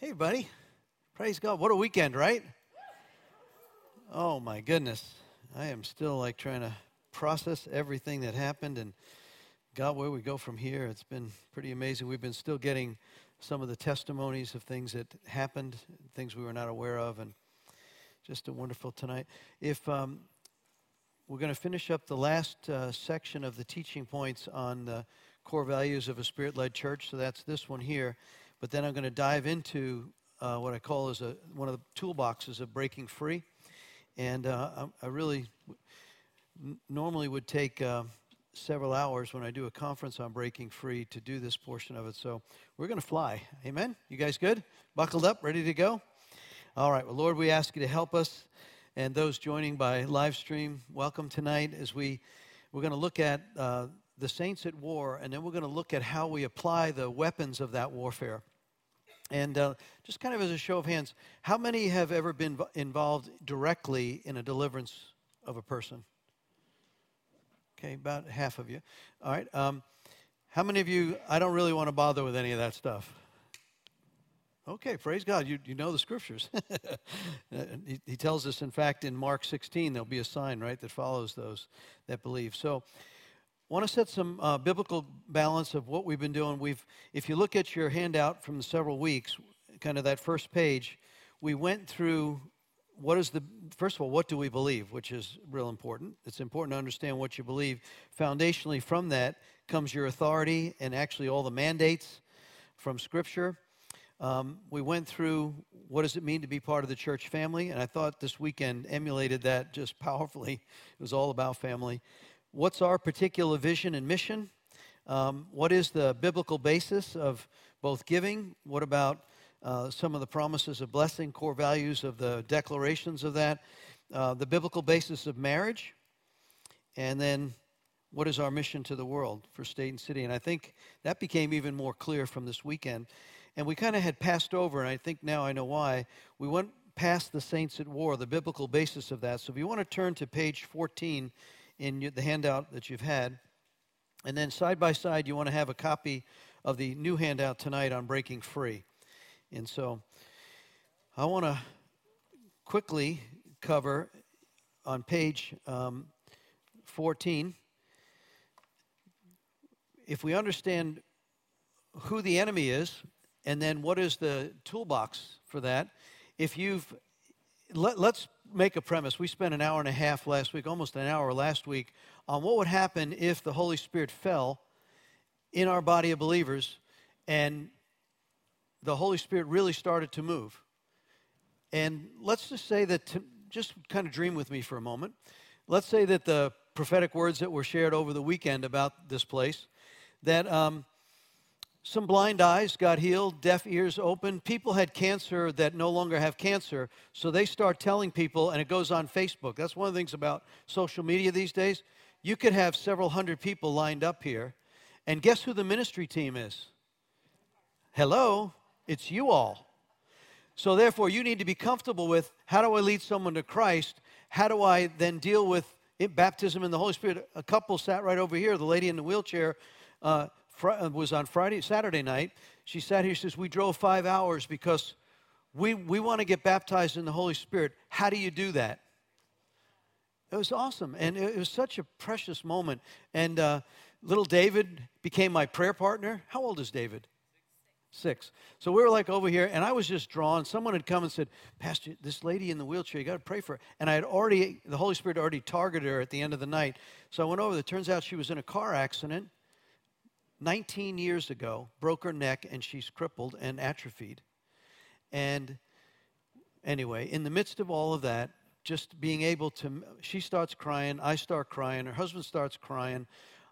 Hey, buddy. Praise God. What a weekend, right? Oh, my goodness. I am still like trying to process everything that happened and God, where we go from here. It's been pretty amazing. We've been still getting some of the testimonies of things that happened, things we were not aware of, and just a wonderful tonight. If um, we're going to finish up the last uh, section of the teaching points on the core values of a spirit led church, so that's this one here. But then I'm going to dive into uh, what I call as a, one of the toolboxes of breaking free. And uh, I, I, really n- normally would take uh, several hours when I do a conference on breaking free to do this portion of it. So we're going to fly. Amen? You guys good? Buckled up, ready to go? All right. Well, Lord, we ask you to help us. And those joining by live stream, welcome tonight as we, we're going to look at uh, the saints at war, and then we're going to look at how we apply the weapons of that warfare. And uh, just kind of as a show of hands, how many have ever been involved directly in a deliverance of a person? Okay, about half of you. All right. Um, how many of you, I don't really want to bother with any of that stuff? Okay, praise God. You, you know the scriptures. He, he tells us, in fact, in Mark 16, there'll be a sign, right, that follows those that believe. So, want to set some uh, biblical balance of what we've been doing. We've, if you look at your handout from several weeks, kind of that first page, we went through what is the first of all, what do we believe, which is real important. It's important to understand what you believe. Foundationally, from that comes your authority and actually all the mandates from Scripture. Um, we went through what does it mean to be part of the church family, and I thought this weekend emulated that just powerfully. It was all about family what's our particular vision and mission? Um, what is the biblical basis of both giving? What about uh, some of the promises of blessing, core values of the declarations of that? Uh, the biblical basis of marriage? And then what is our mission to the world for state and city? And I think that became even more clear from this weekend. And we kind of had passed over, and I think now I know why. We went past the saints at war, the biblical basis of that. So if you want to turn to page 14 in the handout that you've had. And then side by side, you want to have a copy of the new handout tonight on breaking free. And so I want to quickly cover on page um, 14. If we understand who the enemy is, and then what is the toolbox for that, if you've let, us make a premise. We spent an hour and a half last week, almost an hour last week, on what would happen if the Holy Spirit fell in our body of believers and the Holy Spirit really started to move. And let's just say that, to, just kind of dream with me for a moment. Let's say that the prophetic words that were shared over the weekend about this place, that um, some blind eyes got healed, deaf ears opened. People had cancer that no longer have cancer, so they start telling people, and it goes on Facebook. That's one of the things about social media these days. You could have several hundred people lined up here, and guess who the ministry team is? Hello, it's you all. So, therefore, you need to be comfortable with how do I lead someone to Christ? How do I then deal with it, baptism in the Holy Spirit? A couple sat right over here, the lady in the wheelchair. Uh, was on Friday, Saturday night. She sat here. She says, "We drove five hours because we we want to get baptized in the Holy Spirit. How do you do that?" It was awesome, and it, was such a precious moment. And uh, little David became my prayer partner. How old is David? Six. So we were like over here, and I was just drawn. Someone had come and said, Pastor, this lady in the wheelchair, you got to pray for her. And I had already, the Holy Spirit already targeted her at the end of the night. So I went over. It turns out she was in a car accident 19 years ago, broke her neck, and she's crippled and atrophied. And anyway, in the midst of all of that, just being able to, she starts crying, I start crying, her husband starts crying.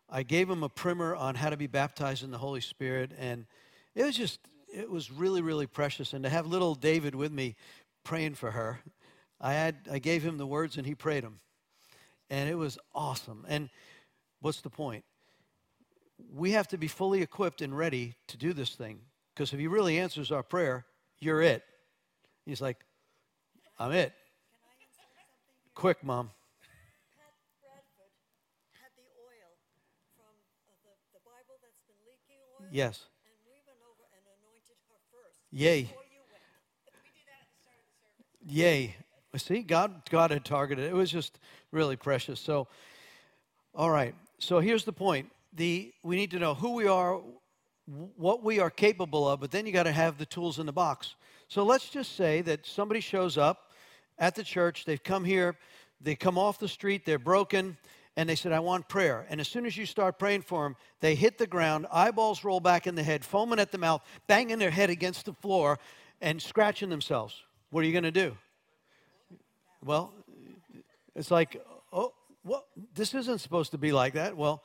I gave him a primer on how to be baptized in the Holy Spirit, and it was just, it was really, really precious. And to have little David with me praying for her, I had, I gave him the words and he prayed them, and it was awesome. And what's the point? We have to be fully equipped and ready to do this thing. Because if he really answers our prayer, you're it. He's like, I'm it. Quick, Mom. Yes. Yay. Yay. See, God, God had targeted it. It was just really precious. So, all right. So here's the point. The, we need to know who we are, what we are capable of, but then you got to have the tools in the box. So let's just say that somebody shows up at the church, they've come here, they come off the street, they're broken, and they said, I want prayer. And as soon as you start praying for them, they hit the ground, eyeballs roll back in the head, foaming at the mouth, banging their head against the floor, and scratching themselves. What are you going to do? Well, it's like, oh, well, this isn't supposed to be like that. Well,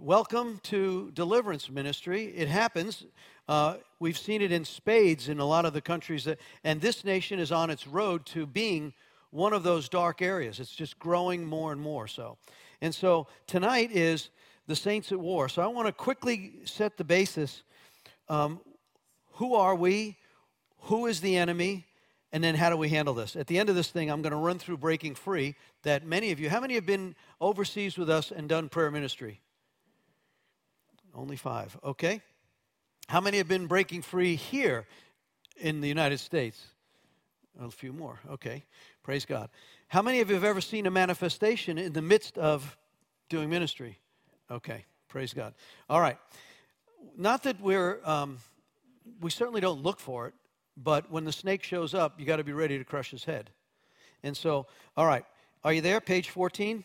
welcome to deliverance ministry. It happens. Uh, we've seen it in spades in a lot of the countries, that, and this nation is on its road to being one of those dark areas. It's just growing more and more so. And so tonight is the saints at war. So I want to quickly set the basis. Um, who are we? Who is the enemy? And then how do we handle this? At the end of this thing, I'm going to run through breaking free. That many of you, how many have been overseas with us and done prayer ministry? Only five. Okay. How many have been breaking free here in the United States? A few more. Okay. Praise God. How many of you have ever seen a manifestation in the midst of doing ministry? Okay. Praise God. All right. Not that we're, um, we certainly don't look for it, but when the snake shows up, you got to be ready to crush his head. And so, all right, are you there? Page 14.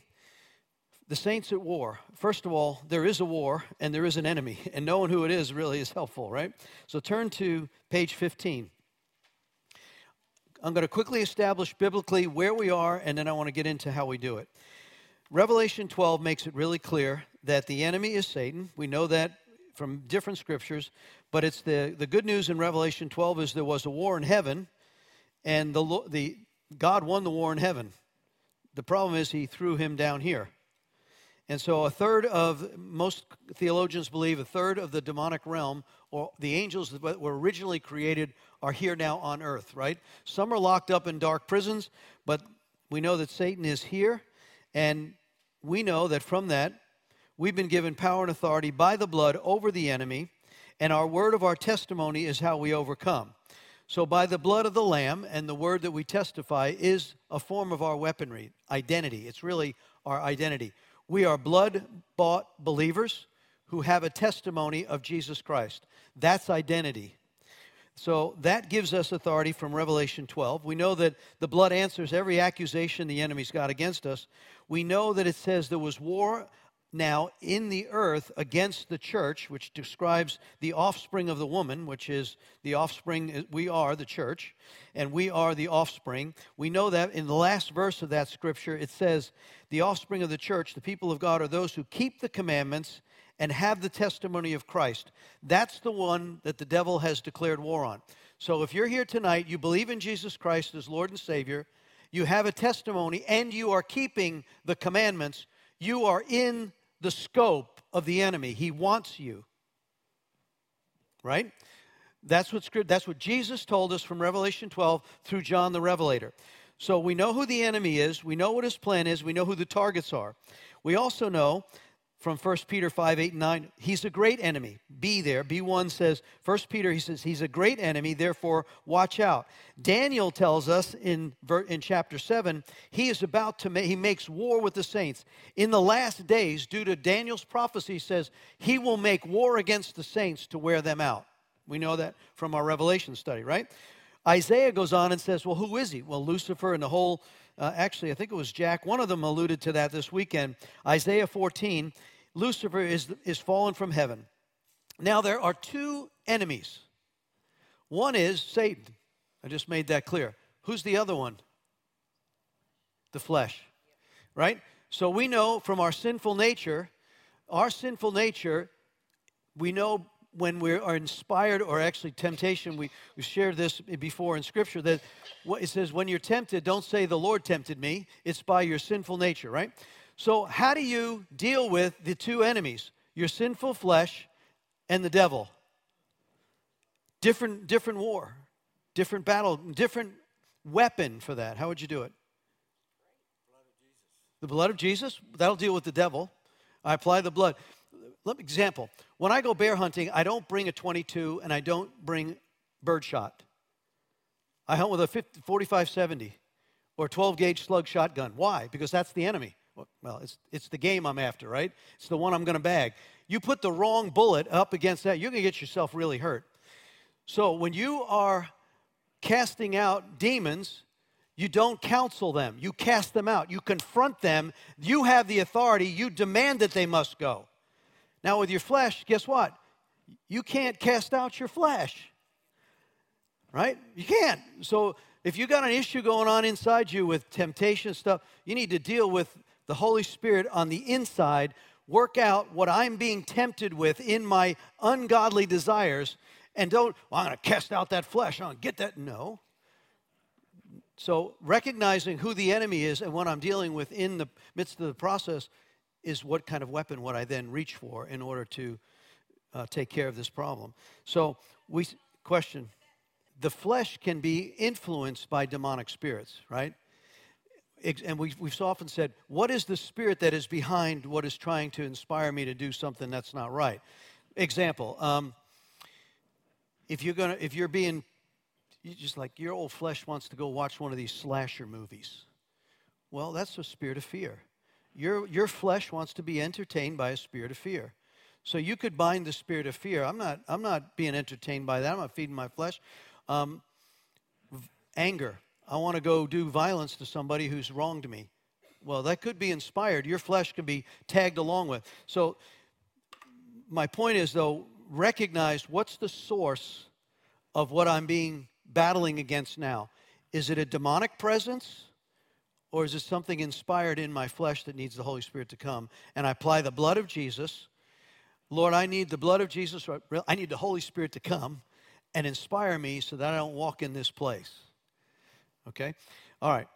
The saints at war. First of all, there is a war and there is an enemy, and knowing who it is really is helpful, right? So turn to page 15. I'm going to quickly establish biblically where we are, and then I want to get into how we do it. Revelation 12 makes it really clear that the enemy is Satan. We know that from different scriptures. But it's the, the good news in Revelation 12 is there was a war in heaven, and the, the, God won the war in heaven. The problem is he threw him down here. And so a third of, most theologians believe, a third of the demonic realm, or the angels that were originally created, are here now on earth, right? Some are locked up in dark prisons, but we know that Satan is here, and we know that from that, we've been given power and authority by the blood over the enemy, and our word of our testimony is how we overcome. So, by the blood of the Lamb and the word that we testify is a form of our weaponry, identity. It's really our identity. We are blood bought believers who have a testimony of Jesus Christ. That's identity. So that gives us authority from Revelation 12. We know that the blood answers every accusation the enemy's got against us. We know that it says there was war now in the earth against the church, which describes the offspring of the woman, which is the offspring, uh, we are the church, and we are the offspring. We know that in the last verse of that scripture, it says, The offspring of the church, the people of God, are those who keep the commandments and have the testimony of Christ. That's the one that the devil has declared war on. So if you're here tonight, you believe in Jesus Christ as Lord and Savior, you have a testimony, and you are keeping the commandments, you are in the scope of the enemy. He wants you. Right? That's what that's what Jesus told us from Revelation 12 through John the Revelator. So we know who the enemy is, we know what his plan is, we know who the targets are. We also know from 1 Peter 5, 8, and 9. He's a great enemy. Be there. B1 says, 1 Peter, he says, he's a great enemy, therefore watch out. Daniel tells us in, in chapter 7, he is about to make, he makes war with the saints. In the last days, due to Daniel's prophecy, says he will make war against the saints to wear them out. We know that from our Revelation study, right? Isaiah goes on and says, well, who is he? Well, Lucifer and the whole uh, actually, I think it was Jack, one of them alluded to that this weekend. Isaiah 14, Lucifer is, is fallen from heaven. Now, there are two enemies. One is Satan. I just made that clear. Who's the other one? The flesh, right? So we know from our sinful nature, our sinful nature, we know when we are inspired or actually temptation, we, we shared this before in Scripture that it says, when you're tempted, don't say, the Lord tempted me. It's by your sinful nature, right? So, how do you deal with the two enemies, your sinful flesh and the devil? Different, different war, different battle, different weapon for that. How would you do it? The blood of Jesus, that'll deal with the devil. I apply the blood. Let me example. When I go bear hunting, I don't bring a 22 and I don't bring birdshot. I hunt with a 50, 4570 or 12 gauge slug shotgun. Why? Because that's the enemy. Well, it's, it's the game I'm after, right? It's the one I'm going to bag. You put the wrong bullet up against that, you're going to get yourself really hurt. So when you are casting out demons, you don't counsel them. You cast them out. You confront them. You have the authority. You demand that they must go. Now, with your flesh, guess what? You can't cast out your flesh. Right? You can't. So, if you got an issue going on inside you with temptation stuff, you need to deal with the Holy Spirit on the inside, work out what I'm being tempted with in my ungodly desires, and don't, well, I'm going to cast out that flesh. I'm going to get that. No. So, recognizing who the enemy is and what I'm dealing with in the midst of the process is what kind of weapon would I then reach for in order to uh, take care of this problem. So, we question the flesh can be influenced by demonic spirits, right? And we've, we've often said, what is the spirit that is behind what is trying to inspire me to do something that's not right? Example, um, if you're gonna, if you're being, you just like your old flesh wants to go watch one of these slasher movies. Well, that's a spirit of fear. Your, your flesh wants to be entertained by a spirit of fear. So you could bind the spirit of fear. I'm not, I'm not being entertained by that. I'm not feeding my flesh. Um, anger. I want to go do violence to somebody who's wronged me. Well, that could be inspired. Your flesh can be tagged along with. So, my point is, though, recognize what's the source of what I'm being battling against now. Is it a demonic presence? Or is it something inspired in my flesh that needs the Holy Spirit to come? And I apply the blood of Jesus. Lord, I need the blood of Jesus. I need the Holy Spirit to come and inspire me so that I don't walk in this place. Okay? All right.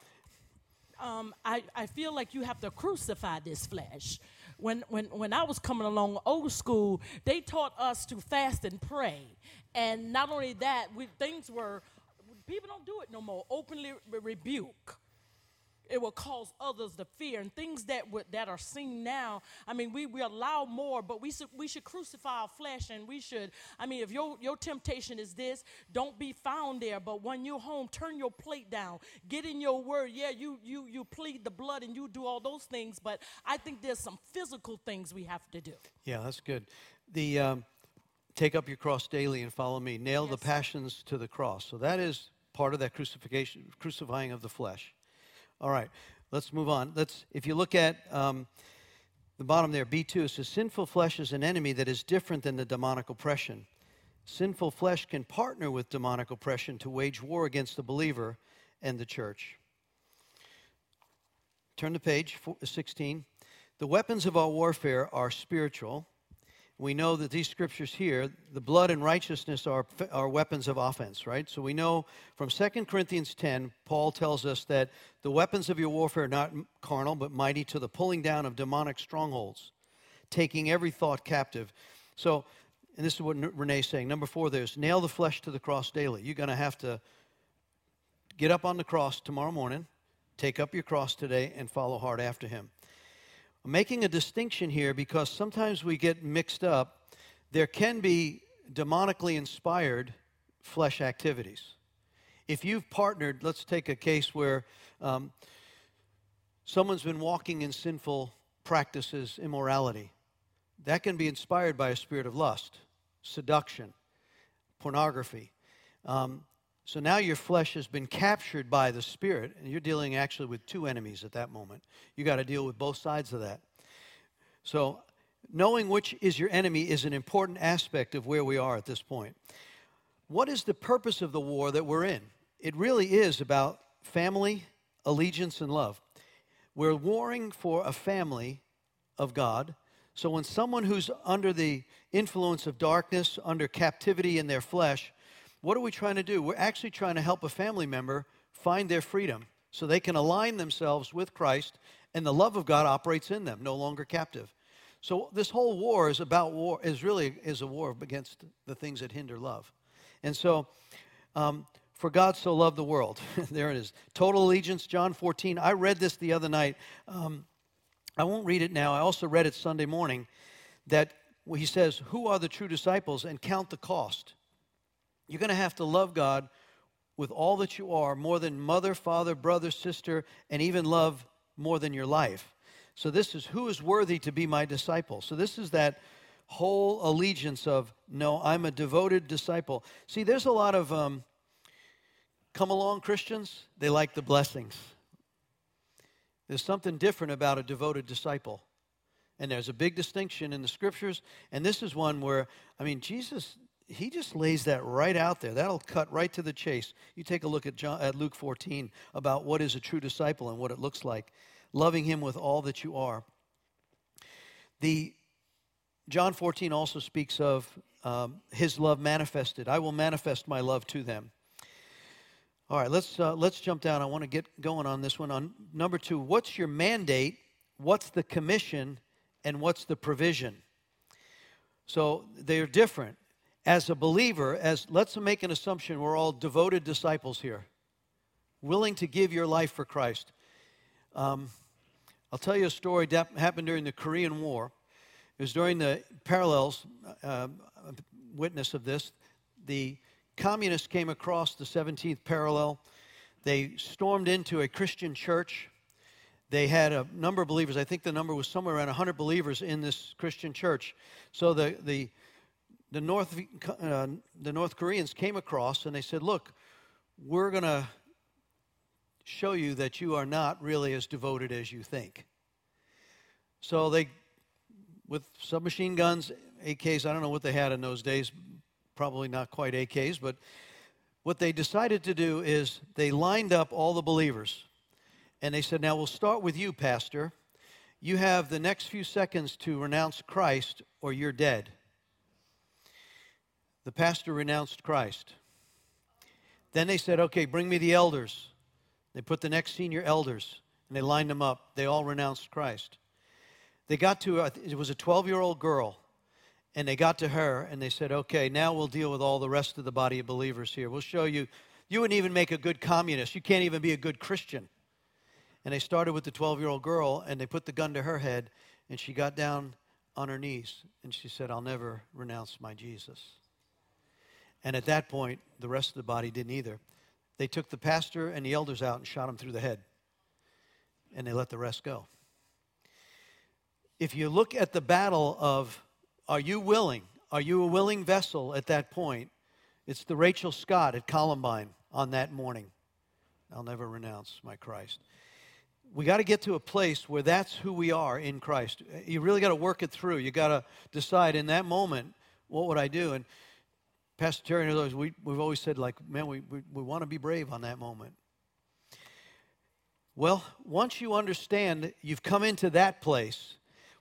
Um, I, I feel like you have to crucify this flesh. When, when, when I was coming along old school, they taught us to fast and pray. And not only that, we, things were, people don't do it no more, openly rebuke it will cause others to fear. And things that that are seen now i mean we, we allow more but we should, we should crucify our flesh and we should i mean if your, your temptation is this don't be found there. But when you're home turn your plate down. Get in your word. Yeah you you you plead the blood and you do all those things but i think there's some physical things we have to do. Yeah that's good. The um, take up your cross daily and follow me. Nail yes. the passions to the cross. So that is part of that crucifixion crucifying of the flesh all right, let's move on. Let's, if you look at um, the bottom there, B2, it says, Sinful flesh is an enemy that is different than the demonic oppression. Sinful flesh can partner with demonic oppression to wage war against the believer and the church. Turn to page 16. The weapons of our warfare are spiritual we know that these scriptures here, the blood and righteousness are, are weapons of offense, right? So we know from 2 Corinthians 10, Paul tells us that the weapons of your warfare are not carnal, but mighty to the pulling down of demonic strongholds, taking every thought captive. So, and this is what Renee's saying. Number four, there's nail the flesh to the cross daily. You're going to have to get up on the cross tomorrow morning, take up your cross today, and follow hard after him. I'm making a distinction here because sometimes we get mixed up. There can be demonically inspired flesh activities. If you've partnered, let's take a case where um, someone's been walking in sinful practices, immorality. That can be inspired by a spirit of lust, seduction, pornography. Um, so now your flesh has been captured by the Spirit, and you're dealing actually with two enemies at that moment. You got to deal with both sides of that. So knowing which is your enemy is an important aspect of where we are at this point. What is the purpose of the war that we're in? It really is about family, allegiance, and love. We're warring for a family of God. So when someone who's under the influence of darkness, under captivity in their flesh, what are we trying to do? We're actually trying to help a family member find their freedom so they can align themselves with Christ and the love of God operates in them, no longer captive. So this whole war is about war, is really is a war against the things that hinder love. And so, um, for God so loved the world. there it is. Total allegiance, John 14. I read this the other night. Um, I won't read it now. I also read it Sunday morning that he says, Who are the true disciples? and count the cost. You're going to have to love God with all that you are, more than mother, father, brother, sister, and even love more than your life. So, this is who is worthy to be my disciple. So, this is that whole allegiance of, no, I'm a devoted disciple. See, there's a lot of um, come along Christians, they like the blessings. There's something different about a devoted disciple. And there's a big distinction in the scriptures. And this is one where, I mean, Jesus, he just lays that right out there. That'll cut right to the chase. You take a look at, John, at Luke 14 about what is a true disciple and what it looks like. Loving him with all that you are. The John 14 also speaks of um, his love manifested. I will manifest my love to them. All right, let's, uh, let's jump down. I want to get going on this one. On number two, what's your mandate? What's the commission? And what's the provision? So they're different. As a believer, as let's make an assumption we're all devoted disciples here, willing to give your life for Christ. Um, I'll tell you a story that happened during the Korean War. It was during the parallels, uh, witness of this. The communists came across the 17th parallel. They stormed into a Christian church. They had a number of believers. I think the number was somewhere around 100 believers in this Christian church. So the, the, the, North, uh, the North Koreans came across and they said, Look, we're going to show you that you are not really as devoted as you think. So they, with submachine guns, AKs, I don't know what they had in those days, probably not quite AKs, but what they decided to do is they lined up all the believers and they said, Now we'll start with you, Pastor. You have the next few seconds to renounce Christ or you're dead. The pastor renounced Christ. Then they said, Okay, bring me the elders. They put the next senior elders and they lined them up. They all renounced Christ. They got to, it was a 12 year old girl and they got to her and they said, okay, now we'll deal with all the rest of the body of believers here. We'll show you. You wouldn't even make a good communist. You can't even be a good Christian. And they started with the 12 year old girl and they put the gun to her head and she got down on her knees and she said, I'll never renounce my Jesus. And at that point, the rest of the body didn't either. They took the pastor and the elders out and shot them through the head. And they let the rest go. If you look at the battle of are you willing? Are you a willing vessel at that point? It's the Rachel Scott at Columbine on that morning. I'll never renounce my Christ. We got to get to a place where that's who we are in Christ. You really got to work it through. You got to decide in that moment, what would I do? And Pastor Terry and others, we, we've always said, like, man, we, we, we want to be brave on that moment. Well, once you understand you've come into that place,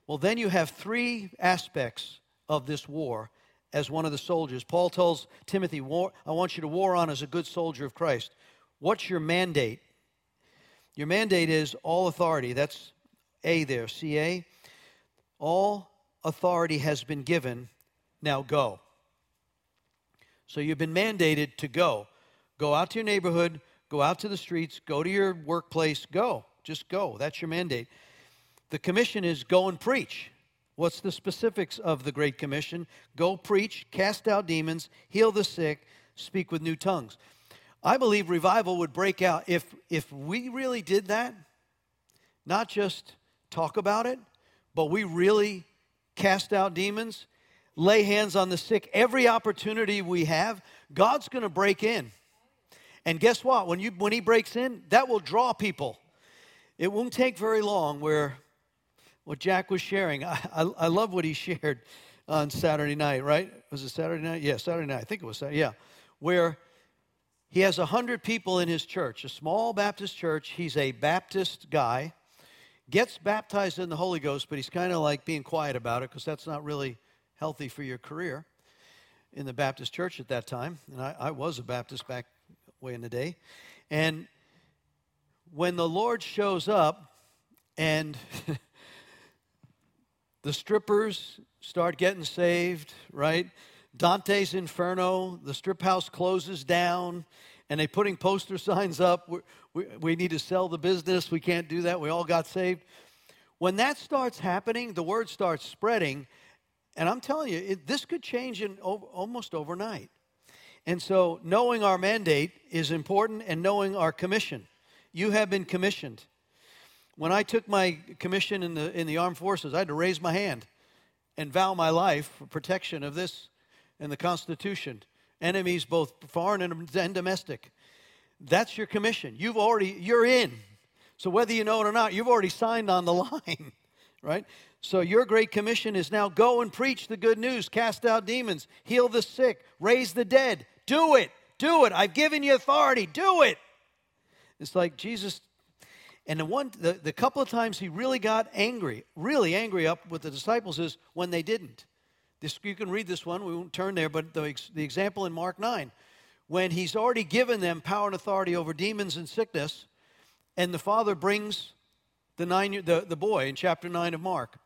well, then you have three aspects of this war as one of the soldiers. Paul tells Timothy, war, I want you to war on as a good soldier of Christ. What's your mandate? Your mandate is all authority. That's A there, CA. All authority has been given. Now go. So you've been mandated to go. Go out to your neighborhood, go out to the streets, go to your workplace, go. Just go. That's your mandate. The commission is go and preach. What's the specifics of the Great Commission? Go preach, cast out demons, heal the sick, speak with new tongues. I believe revival would break out if, if we really did that, not just talk about it, but we really cast out demons, lay hands on the sick. Every opportunity we have, God's going to break in. And guess what? When, you, when He breaks in, that will draw people. It won't take very long where what Jack was sharing. I, I, I, love what he shared on Saturday night, right? Was it Saturday night? Yeah, Saturday night. I think it was Saturday. Yeah. Where he has 100 people in his church, a small Baptist church. He's a Baptist guy, gets baptized in the Holy Ghost, but he's kind of like being quiet about it because that's not really healthy for your career in the Baptist church at that time. And I, I was a Baptist back way in the day. And when the Lord shows up and the strippers start getting saved, right? Dante's Inferno, the strip house closes down, and they're putting poster signs up. We, we, we need to sell the business. We can't do that. We all got saved. When that starts happening, the word starts spreading, and I'm telling you, it, this could change in almost overnight. And so, knowing our mandate is important and knowing our commission. You have been commissioned. When I took my commission in the, in the armed forces, I had to raise my hand and vow my life for protection of this and the Constitution, enemies both foreign and, and domestic. That's your commission. You've already, you're in. So whether you know it or not, you've already signed on the line, right? So your great commission is now go and preach the good news, cast out demons, heal the sick, raise the dead. Do it. Do it. I've given you authority. Do it. It's like Jesus and the one the, the couple of times he really got angry, really angry up with the disciples is when they didn't. This, you can read this one, we won't turn there, but the, the example in Mark 9, when he's already given them power and authority over demons and sickness, and the father brings the, nine, the, the boy in chapter 9 of Mark,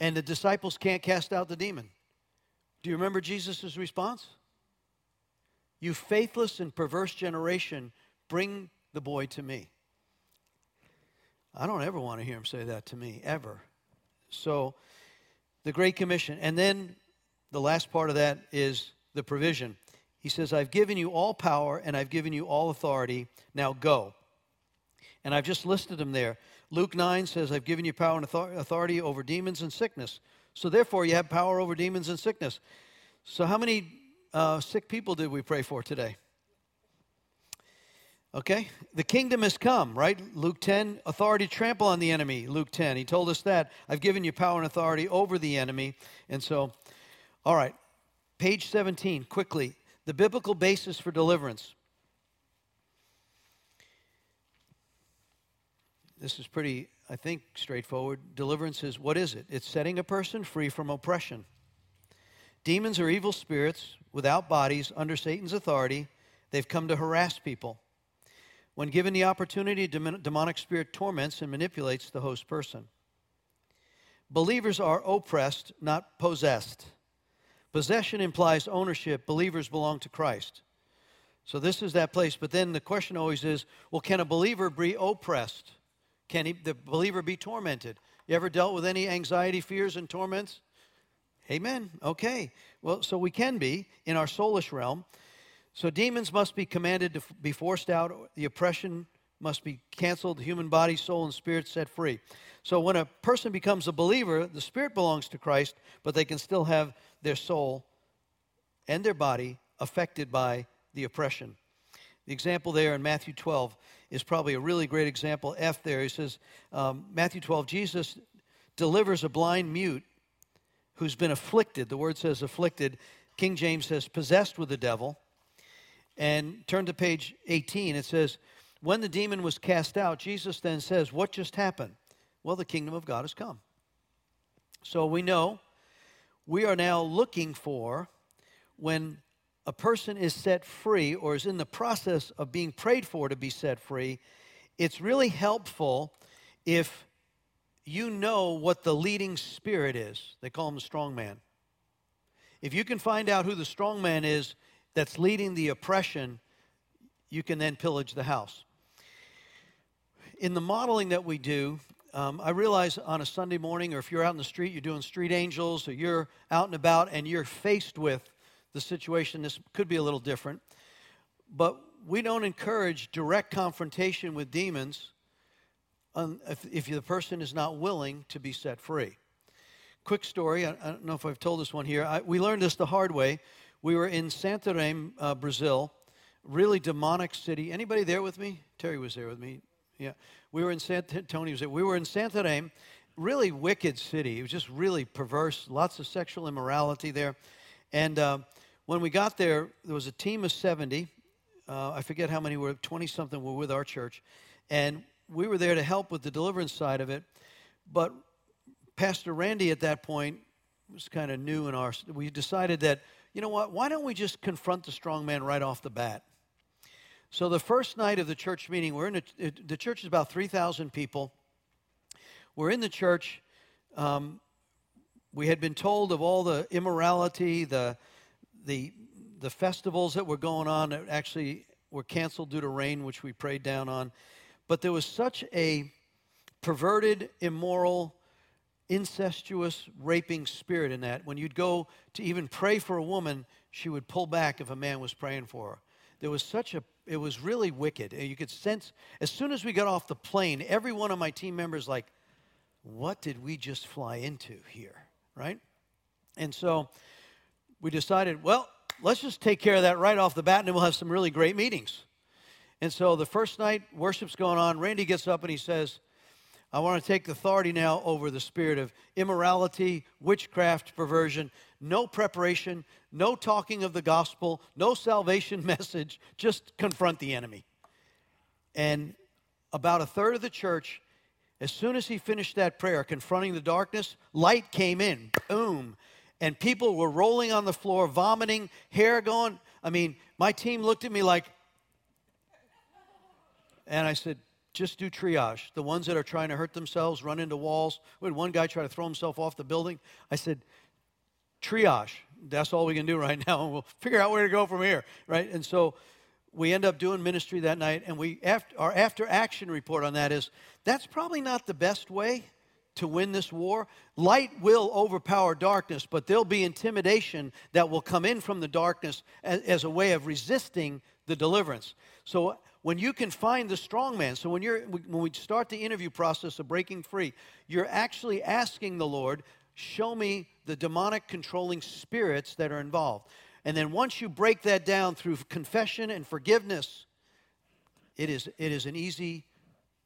and the disciples can't cast out the demon. Do you remember Jesus' response? You faithless and perverse generation, bring the boy to me. I don't ever want to hear him say that to me, ever. So, the Great Commission. And then the last part of that is the provision. He says, I've given you all power and I've given you all authority. Now go. And I've just listed them there. Luke 9 says, I've given you power and authority over demons and sickness. So therefore, you have power over demons and sickness. So, how many uh, sick people did we pray for today? Okay? The kingdom has come, right? Luke 10, authority trample on the enemy. Luke 10, he told us that. I've given you power and authority over the enemy. And so, all right, page 17, quickly. The biblical basis for deliverance. This is pretty, I think, straightforward. Deliverance is what is it? It's setting a person free from oppression. Demons are evil spirits without bodies under Satan's authority. They've come to harass people. When given the opportunity, demonic spirit torments and manipulates the host person. Believers are oppressed, not possessed. Possession implies ownership. Believers belong to Christ. So this is that place. But then the question always is well, can a believer be oppressed? Can he, the believer be tormented? You ever dealt with any anxiety, fears, and torments? Amen. Okay. Well, so we can be in our soulish realm. So demons must be commanded to be forced out. The oppression must be canceled. The human body, soul, and spirit set free. So when a person becomes a believer, the spirit belongs to Christ, but they can still have their soul and their body affected by the oppression. The example there in Matthew 12 is probably a really great example. F there, he says, um, Matthew 12, Jesus delivers a blind mute who's been afflicted. The word says afflicted. King James says possessed with the devil. And turn to page 18. It says, When the demon was cast out, Jesus then says, What just happened? Well, the kingdom of God has come. So we know we are now looking for when a person is set free or is in the process of being prayed for to be set free, it's really helpful if you know what the leading spirit is. They call him the strong man. If you can find out who the strong man is, that's leading the oppression, you can then pillage the house. In the modeling that we do, um, I realize on a Sunday morning, or if you're out in the street, you're doing street angels, or you're out and about and you're faced with the situation, this could be a little different. But we don't encourage direct confrontation with demons if, if the person is not willing to be set free. Quick story, I, I don't know if I've told this one here. I, we learned this the hard way. We were in Santarém, uh, Brazil, really demonic city. Anybody there with me? Terry was there with me. Yeah, we were in San Tony was there. We were in Santarém, really wicked city. It was just really perverse. Lots of sexual immorality there. And uh, when we got there, there was a team of 70. Uh, I forget how many were, 20 something were with our church. And we were there to help with the deliverance side of it. But Pastor Randy at that point was kind of new in our. We decided that you know what? Why don't we just confront the strong man right off the bat? So the first night of the church meeting, we're in a, the church is about 3,000 people. We're in the church. Um, we had been told of all the immorality, the, the, the festivals that were going on actually were canceled due to rain, which we prayed down on. But there was such a perverted, immoral incestuous, raping spirit in that. When you'd go to even pray for a woman, she would pull back if a man was praying for her. There was such a, it was really wicked. And you could sense, as soon as we got off the plane, every one of my team members, like, what did we just fly into here, right? And so we decided, well, let's just take care of that right off the bat, and then we'll have some really great meetings. And so the first night, worship's going on. Randy gets up and he says, I want to take authority now over the spirit of immorality, witchcraft, perversion. No preparation, no talking of the gospel, no salvation message, just confront the enemy. And about a third of the church, as soon as he finished that prayer, confronting the darkness, light came in. Boom. And people were rolling on the floor, vomiting, hair going. I mean, my team looked at me like, and I said, just do triage. The ones that are trying to hurt themselves, run into walls. We had one guy try to throw himself off the building. I said, triage. That's all we can do right now, and we'll figure out where to go from here, right? And so we end up doing ministry that night, and we after, our after action report on that is that's probably not the best way to win this war. Light will overpower darkness, but there'll be intimidation that will come in from the darkness as, as a way of resisting the deliverance. So when you can find the strong man, so when you're when we start the interview process of breaking free, you're actually asking the Lord, show me the demonic controlling spirits that are involved. And then once you break that down through confession and forgiveness, it is it is an easy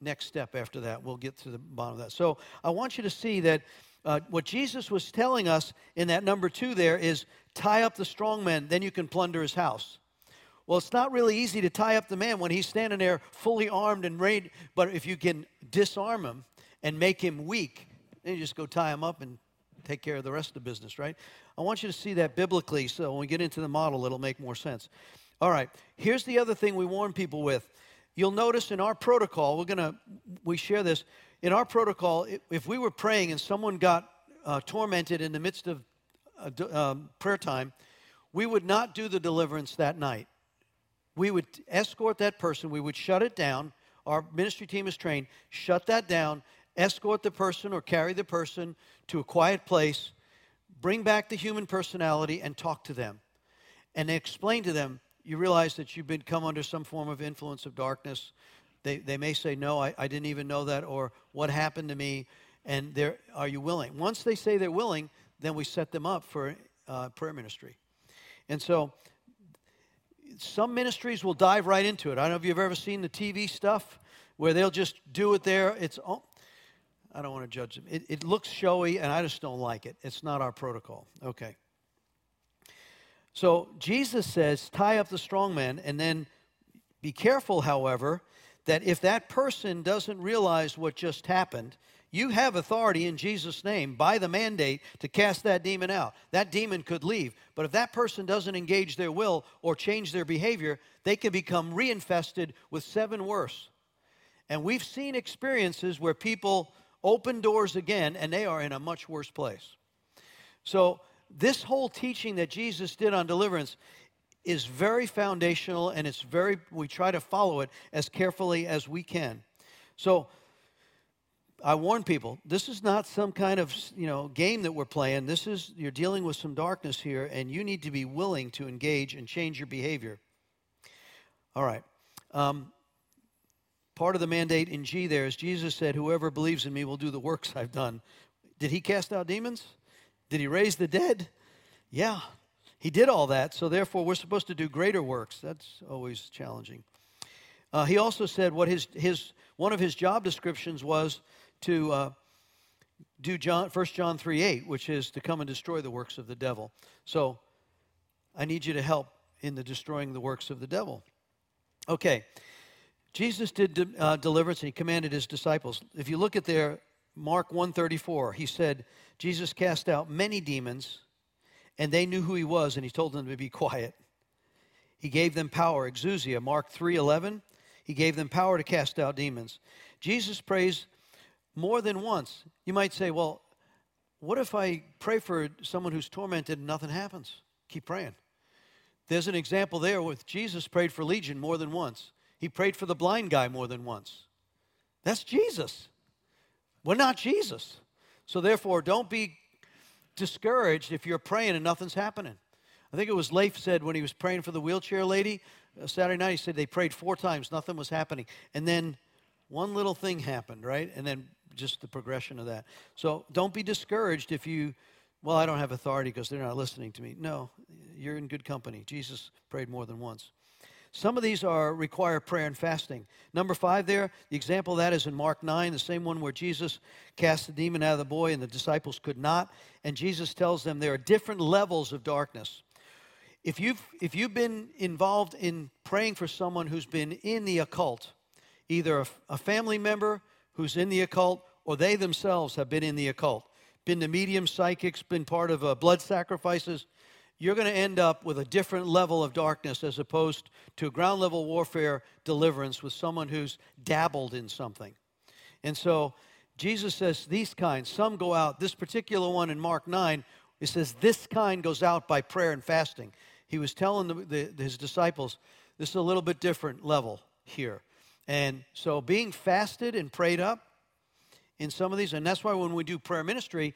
next step after that. We'll get to the bottom of that. So I want you to see that uh, what Jesus was telling us in that number two there is tie up the strong man, then you can plunder his house. Well, it's not really easy to tie up the man when he's standing there fully armed and ready. But if you can disarm him and make him weak, then you just go tie him up and take care of the rest of the business, right? I want you to see that biblically so when we get into the model, it'll make more sense. All right, here's the other thing we warn people with. You'll notice in our protocol, we're going to, we share this. In our protocol, if we were praying and someone got uh, tormented in the midst of uh, um, prayer time, we would not do the deliverance that night we would escort that person, we would shut it down. Our ministry team is trained, shut that down, escort the person or carry the person to a quiet place, bring back the human personality, and talk to them. And explain to them, you realize that you've been come under some form of influence of darkness. They, they may say, No, I, I didn't even know that, or what happened to me, and are you willing? Once they say they're willing, then we set them up for uh, prayer ministry. And so some ministries will dive right into it. I don't know if you've ever seen the TV stuff where they'll just do it there. It's oh, I don't want to judge them. It, it looks showy, and I just don't like it. It's not our protocol. Okay. So Jesus says, tie up the strong man, and then be careful, however, that if that person doesn't realize what just happened, you have authority in Jesus' name by the mandate to cast that demon out. That demon could leave. But if that person doesn't engage their will or change their behavior, they can become reinfested with seven worse. And we've seen experiences where people open doors again and they are in a much worse place. So, this whole teaching that Jesus did on deliverance is very foundational and it's very, we try to follow it as carefully as we can. So, I warn people, this is not some kind of, you know, game that we're playing. This is you're dealing with some darkness here and you need to be willing to engage and change your behavior. All right. Um, part of the mandate in G there is Jesus said, Whoever believes in me will do the works I've done. Did he cast out demons? Did he raise the dead? Yeah, he did all that. So therefore, we're supposed to do greater works. That's always challenging. Uh, he also said what his, his one of his job descriptions was to uh, do John, 1 John 3 8, which is to come and destroy the works of the devil. So I need you to help in the destroying the works of the devil. Okay. Jesus did de- uh, deliverance and he commanded his disciples. If you look at there, Mark 134, he said, Jesus cast out many demons and they knew who he was and he told them to be quiet. He gave them power, exousia, Mark 3:11. He gave them power to cast out demons. Jesus prays more than once. You might say, well, what if I pray for someone who's tormented and nothing happens? Keep praying. There's an example there with Jesus prayed for Legion more than once. He prayed for the blind guy more than once. That's Jesus. We're not Jesus. So therefore, don't be discouraged if you're praying and nothing's happening. I think it was Leif said when he was praying for the wheelchair lady uh, Saturday night, he said they prayed four times, nothing was happening. And then one little thing happened, right? And then just the progression of that. So don't be discouraged if you, well, I don't have authority because they're not listening to me. No, you're in good company. Jesus prayed more than once. Some of these are require prayer and fasting. Number five there, the example of that is in Mark 9, the same one where Jesus cast the demon out of the boy and the disciples could not. And Jesus tells them there are different levels of darkness. If you've, if you've been involved in praying for someone who's been in the occult, either a, a family member who's in the occult or they themselves have been in the occult, been to medium psychics, been part of uh, blood sacrifices, you're going to end up with a different level of darkness as opposed to ground level warfare deliverance with someone who's dabbled in something. And so Jesus says these kinds, some go out. This particular one in Mark 9, it says this kind goes out by prayer and fasting. He was telling the, the, his disciples, this is a little bit different level here. And so being fasted and prayed up in some of these, and that's why when we do prayer ministry,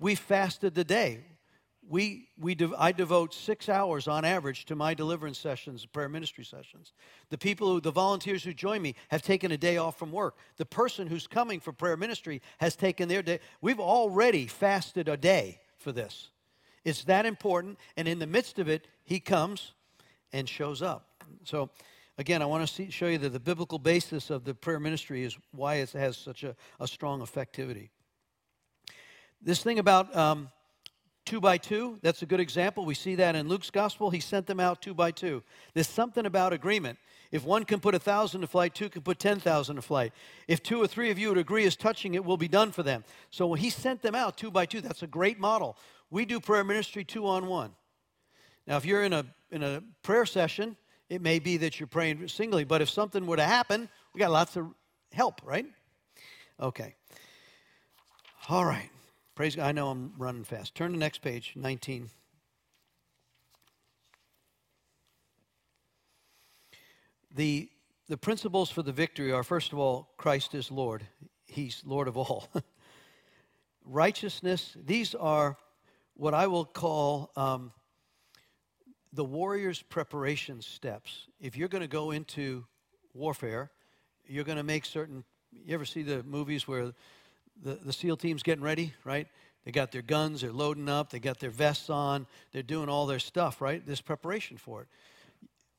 we fasted the day we, we I devote six hours on average to my deliverance sessions, prayer ministry sessions. The people who, the volunteers who join me have taken a day off from work. The person who's coming for prayer ministry has taken their day. We've already fasted a day for this. It's that important. And in the midst of it, he comes and shows up. So, again, I want to see, show you that the biblical basis of the prayer ministry is why it has such a, a strong effectivity. This thing about, um, two by two. That's a good example. We see that in Luke's gospel. He sent them out two by two. There's something about agreement. If one can put a thousand to flight, two can put 10,000 to flight. If two or three of you would agree as touching it, will be done for them. So when he sent them out two by two, that's a great model. We do prayer ministry two on one. Now, if you're in a, in a prayer session, it may be that you're praying singly, but if something were to happen, we got lots of help, right? Okay. All right. Praise God. I know I'm running fast. Turn to the next page, 19. The, the principles for the victory are first of all, Christ is Lord. He's Lord of all. Righteousness, these are what I will call um, the warrior's preparation steps. If you're going to go into warfare, you're going to make certain. You ever see the movies where the, the SEAL team's getting ready, right? They got their guns, they're loading up, they got their vests on, they're doing all their stuff, right? There's preparation for it.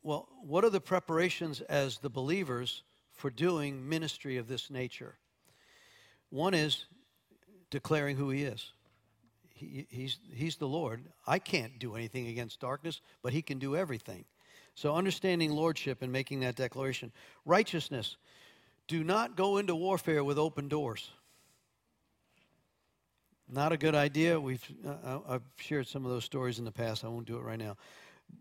Well, what are the preparations as the believers for doing ministry of this nature? One is declaring who He is. He, he's, he's the Lord. I can't do anything against darkness, but He can do everything. So, understanding lordship and making that declaration. Righteousness. Do not go into warfare with open doors. Not a good idea. We've uh, uh, I've shared some of those stories in the past. I won't do it right now.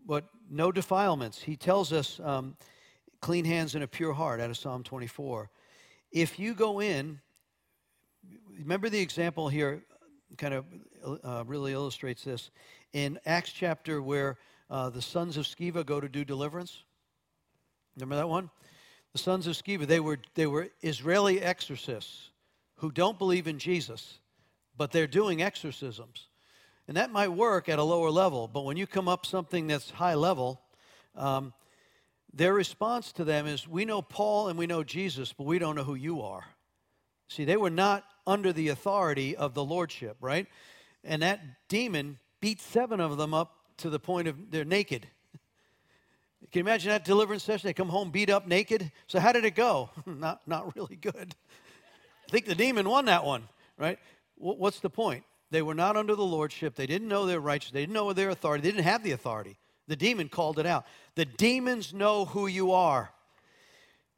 But no defilements. He tells us um, clean hands and a pure heart out of Psalm 24. If you go in, remember the example here, kind of uh, really illustrates this in Acts chapter where uh, the sons of Sceva go to do deliverance. Remember that one? The sons of Sceva, they were they were Israeli exorcists who don't believe in Jesus but they're doing exorcisms. And that might work at a lower level, but when you come up something that's high level, um, their response to them is, We know Paul and we know Jesus, but we don't know who you are. See, they were not under the authority of the lordship, right? And that demon beat seven of them up to the point of they're naked. Can you imagine that deliverance session? They come home beat up naked. So how did it go? not, not really good. I think the demon won that one, right? What's the point? They were not under the lordship. They didn't know their righteous. They didn't know their authority. They didn't have the authority. The demon called it out. The demons know who you are.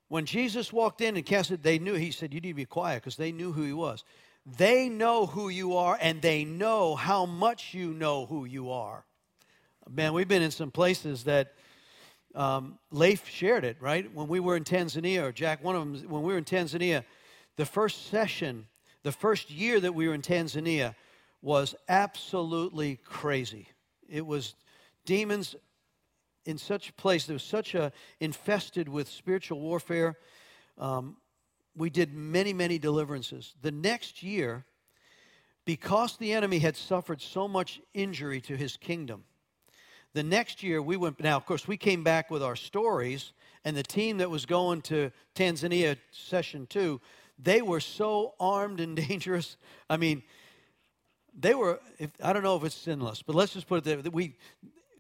When Jesus walked in and cast it, they knew. He said, You need to be quiet because they knew who he was. They know who you are and they know how much you know who you are. Man, we've been in some places that um, Leif shared it, right? When we were in Tanzania, or Jack, one of them, when we were in Tanzania, the first session the first year that we were in Tanzania was absolutely crazy. It was demons in such a place, there was such a infested with spiritual warfare. Um, we did many, many deliverances. The next year, because the enemy had suffered so much injury to his kingdom, the next year we went, now, of course, we came back with our stories, and the team that was going to Tanzania session two, they were so armed and dangerous. I mean, they were, if, I don't know if it's sinless, but let's just put it there. We,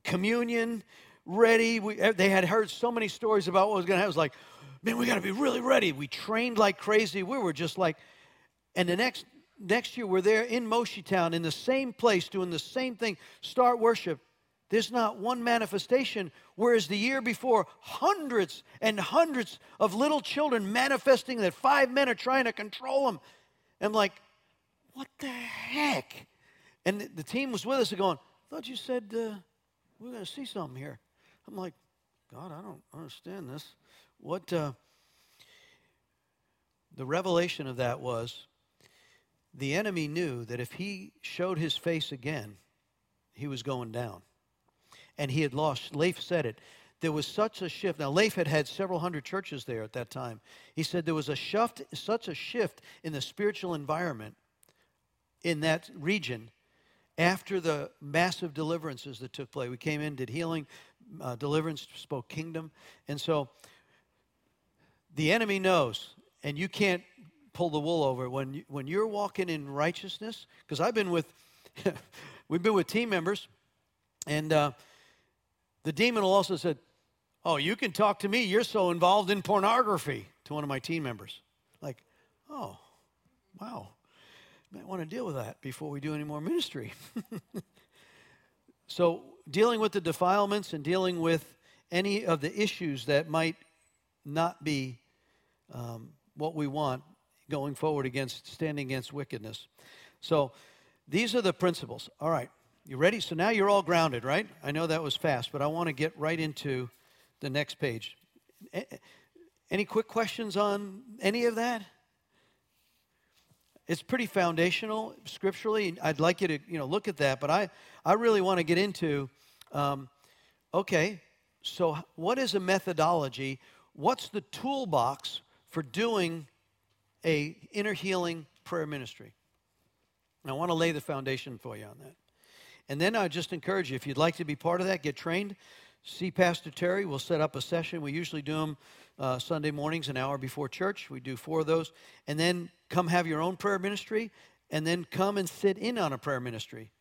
communion, ready. We, eh, they had heard so many stories about what was going to happen. It was like, man, we got to be really ready. We trained like crazy. We were just like, and the next next year we're there in Moshi Town in the same place doing the same thing. Start worship. There's not one manifestation, whereas the year before, hundreds and hundreds of little children manifesting that five men are trying to control them. I'm like, what the heck? And the, team was with us and going, I thought you said uh, we're going to see something here. I'm like, God, I don't understand this. What uh, the revelation of that was the enemy knew that if he showed his face again, he was going down. And he had lost, Leif said it. There was such a shift. Now, Leif had had several hundred churches there at that time. He said there was a shift, such a shift in the spiritual environment in that region after the massive deliverances that took place. We came in, did healing, uh, deliverance, spoke kingdom. And so the enemy knows, and you can't pull the wool over when you, when you're walking in righteousness. Because I've been with, we've been with team members, and uh, the demon will also said, "Oh, you can talk to me. You're so involved in pornography." To one of my team members, like, "Oh, wow, might want to deal with that before we do any more ministry." so, dealing with the defilements and dealing with any of the issues that might not be um, what we want going forward against standing against wickedness. So these are the principles. All right, you ready? So now you're all grounded, right? I know that was fast, but I want to get right into the next page. Any quick questions on any of that? It's pretty foundational scripturally. I'd like you to you know look at that, but I I really want to get into. Um, okay, so what is a methodology? What's the toolbox for doing a inner healing prayer ministry. And I want to lay the foundation for you on that. And then I just encourage you, if you'd like to be part of that, get trained. See Pastor Terry. We'll set up a session. We usually do them uh, Sunday mornings, an hour before church. We do four of those. And then come have your own prayer ministry, and then come and sit in on a prayer ministry.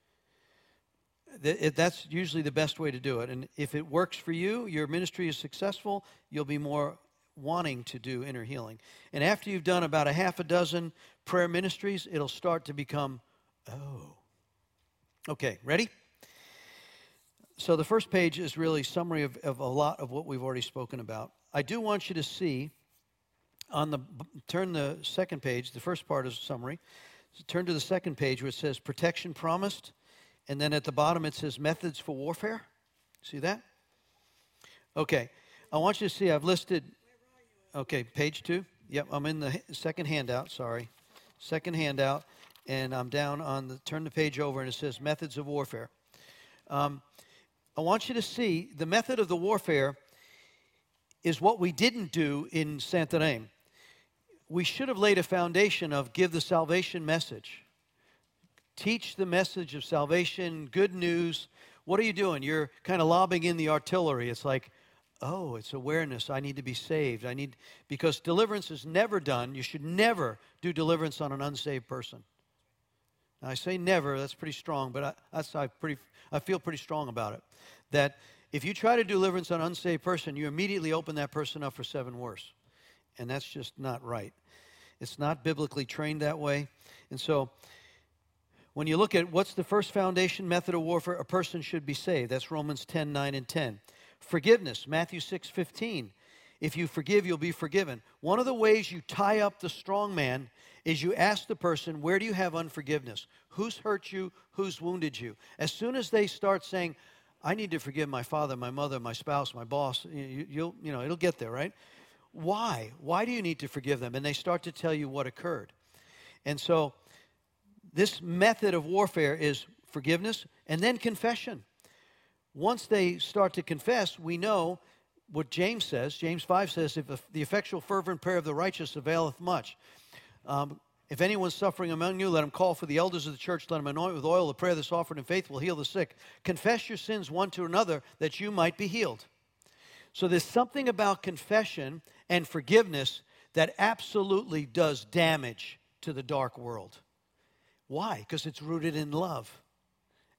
That's usually the best way to do it. And if it works for you, your ministry is successful, you'll be more wanting to do inner healing. And after you've done about a half a dozen prayer ministries, it'll start to become, oh. Okay, ready? So the first page is really summary of, of a lot of what we've already spoken about. I do want you to see on the turn the second page, the first part is summary. So turn to the second page where it says protection promised, and then at the bottom it says methods for warfare. See that? Okay. I want you to see I've listed Okay, page two. Yep, I'm in the second handout. Sorry, second handout, and I'm down on the. Turn the page over, and it says methods of warfare. Um, I want you to see the method of the warfare is what we didn't do in Santarém. We should have laid a foundation of give the salvation message, teach the message of salvation, good news. What are you doing? You're kind of lobbing in the artillery. It's like, oh, it's awareness. I need to be saved. I need, because deliverance is never done. You should never do deliverance on an unsaved person. Now, I say never, that's pretty strong, but I, that's, I, pretty, I feel pretty strong about it. That if you try to deliverance on an unsaved person, you immediately open that person up for seven worse. And that's just not right. It's not biblically trained that way. And so, when you look at what's the first foundation method of warfare, a person should be saved. That's Romans 10 9 and 10. Forgiveness, Matthew 6 15. If you forgive, you'll be forgiven. One of the ways you tie up the strong man is you ask the person, Where do you have unforgiveness? Who's hurt you? Who's wounded you? As soon as they start saying, I need to forgive my father, my mother, my spouse, my boss, you, you'll, you know, it'll get there, right? Why? Why do you need to forgive them? And they start to tell you what occurred. And so, this method of warfare is forgiveness and then confession once they start to confess, we know what James says. James 5 says, if the effectual, fervent prayer of the righteous availeth much. Um, If anyone's suffering among you, let him call for the elders of the church, let him anoint with oil the prayer that's offered in faith will heal the sick. Confess your sins one to another that you might be healed. So there's something about confession and forgiveness that absolutely does damage to the dark world. Why? Because it's rooted in love.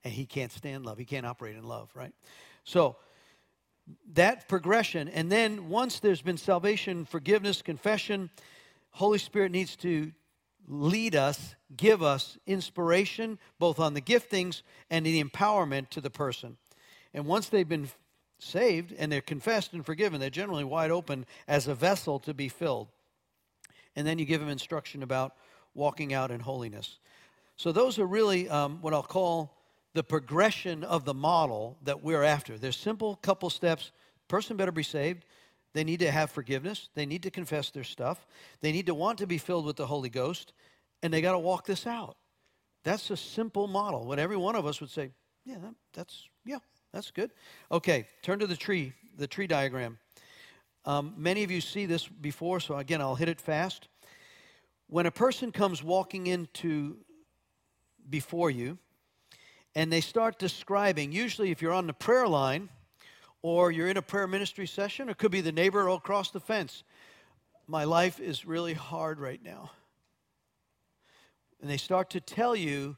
And he can't stand love. He can't operate in love, right? So that progression, and then once there's been salvation, forgiveness, confession, Holy Spirit needs to lead us, give us inspiration, both on the giftings and the empowerment to the person. And once they've been saved and they're confessed and forgiven, they're generally wide open as a vessel to be filled. And then you give them instruction about walking out in holiness. So, those are really um, what I'll call the progression of the model that we're after. There's simple couple steps. Person better be saved. They need to have forgiveness. They need to confess their stuff. They need to want to be filled with the Holy Ghost. And they got to walk this out. That's a simple model. What every one of us would say, yeah, that's, yeah, that's good. Okay, turn to the tree, the tree diagram. Um, many of you see this before, so again, I'll hit it fast. When a person comes walking into before you, and they start describing, usually if you're on the prayer line, or you're in a prayer ministry session, or it could be the neighbor across the fence. My life is really hard right now. And they start to tell you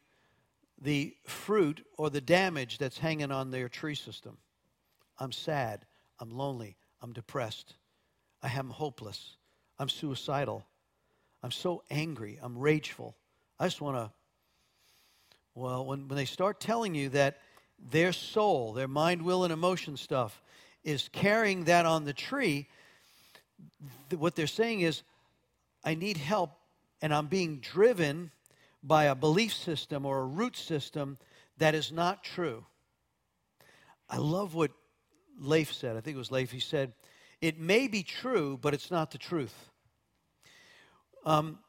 the fruit or the damage that's hanging on their tree system. I'm sad. I'm lonely. I'm depressed. I am hopeless. I'm suicidal. I'm so angry. I'm rageful. I just want to. Well, when, when they start telling you that their soul, their mind, will, and emotion stuff is carrying that on the tree, what they're saying is, I need help and I'm being driven by a belief system or a root system that is not true. I love what Leif said. I think it was Leif. He said, It may be true, but it's not the truth. Um,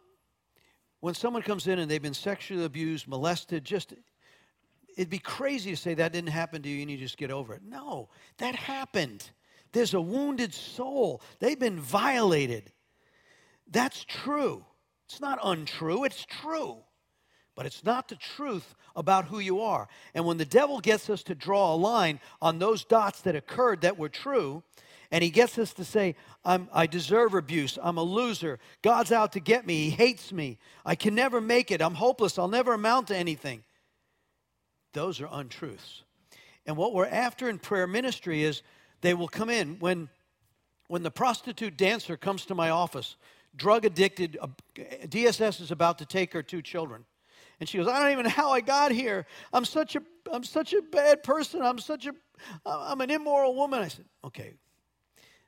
when someone comes in and they've been sexually abused, molested, just it'd be crazy to say that didn't happen to you and you just get over it. No, that happened. There's a wounded soul. They've been violated. That's true. It's not untrue, it's true. But it's not the truth about who you are. And when the devil gets us to draw a line on those dots that occurred that were true, and he gets us to say, i deserve abuse. I'm a loser. God's out to get me. He hates me. I can never make it. I'm hopeless. I'll never amount to anything. Those are untruths. And what we're after in prayer ministry is they will come in when when the prostitute dancer comes to my office, drug addicted, uh, DSS is about to take her two children. And she goes, I don't even know how I got here. I'm such a I'm such a bad person. I'm such a I'm an immoral woman. I said, okay.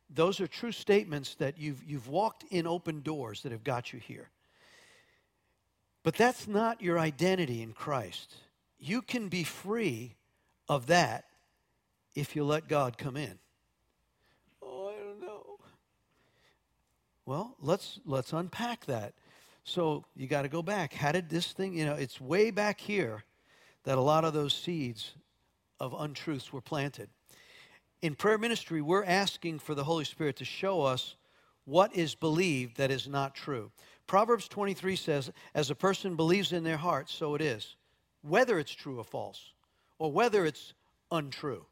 Those are true statements that you've you've walked in open doors that have got you here. But that's not your identity in Christ you can be free of that if you let God come in. Oh, I don't know. Well, let's let's unpack that. So you got to go back. How did this thing, you know, it's way back here that a lot of those seeds of untruths were planted. In prayer ministry, we're asking for the Holy Spirit to show us what is believed that is not true. Proverbs 23 says, As a person believes in their heart, so it is whether it's true or false, or whether it's untrue.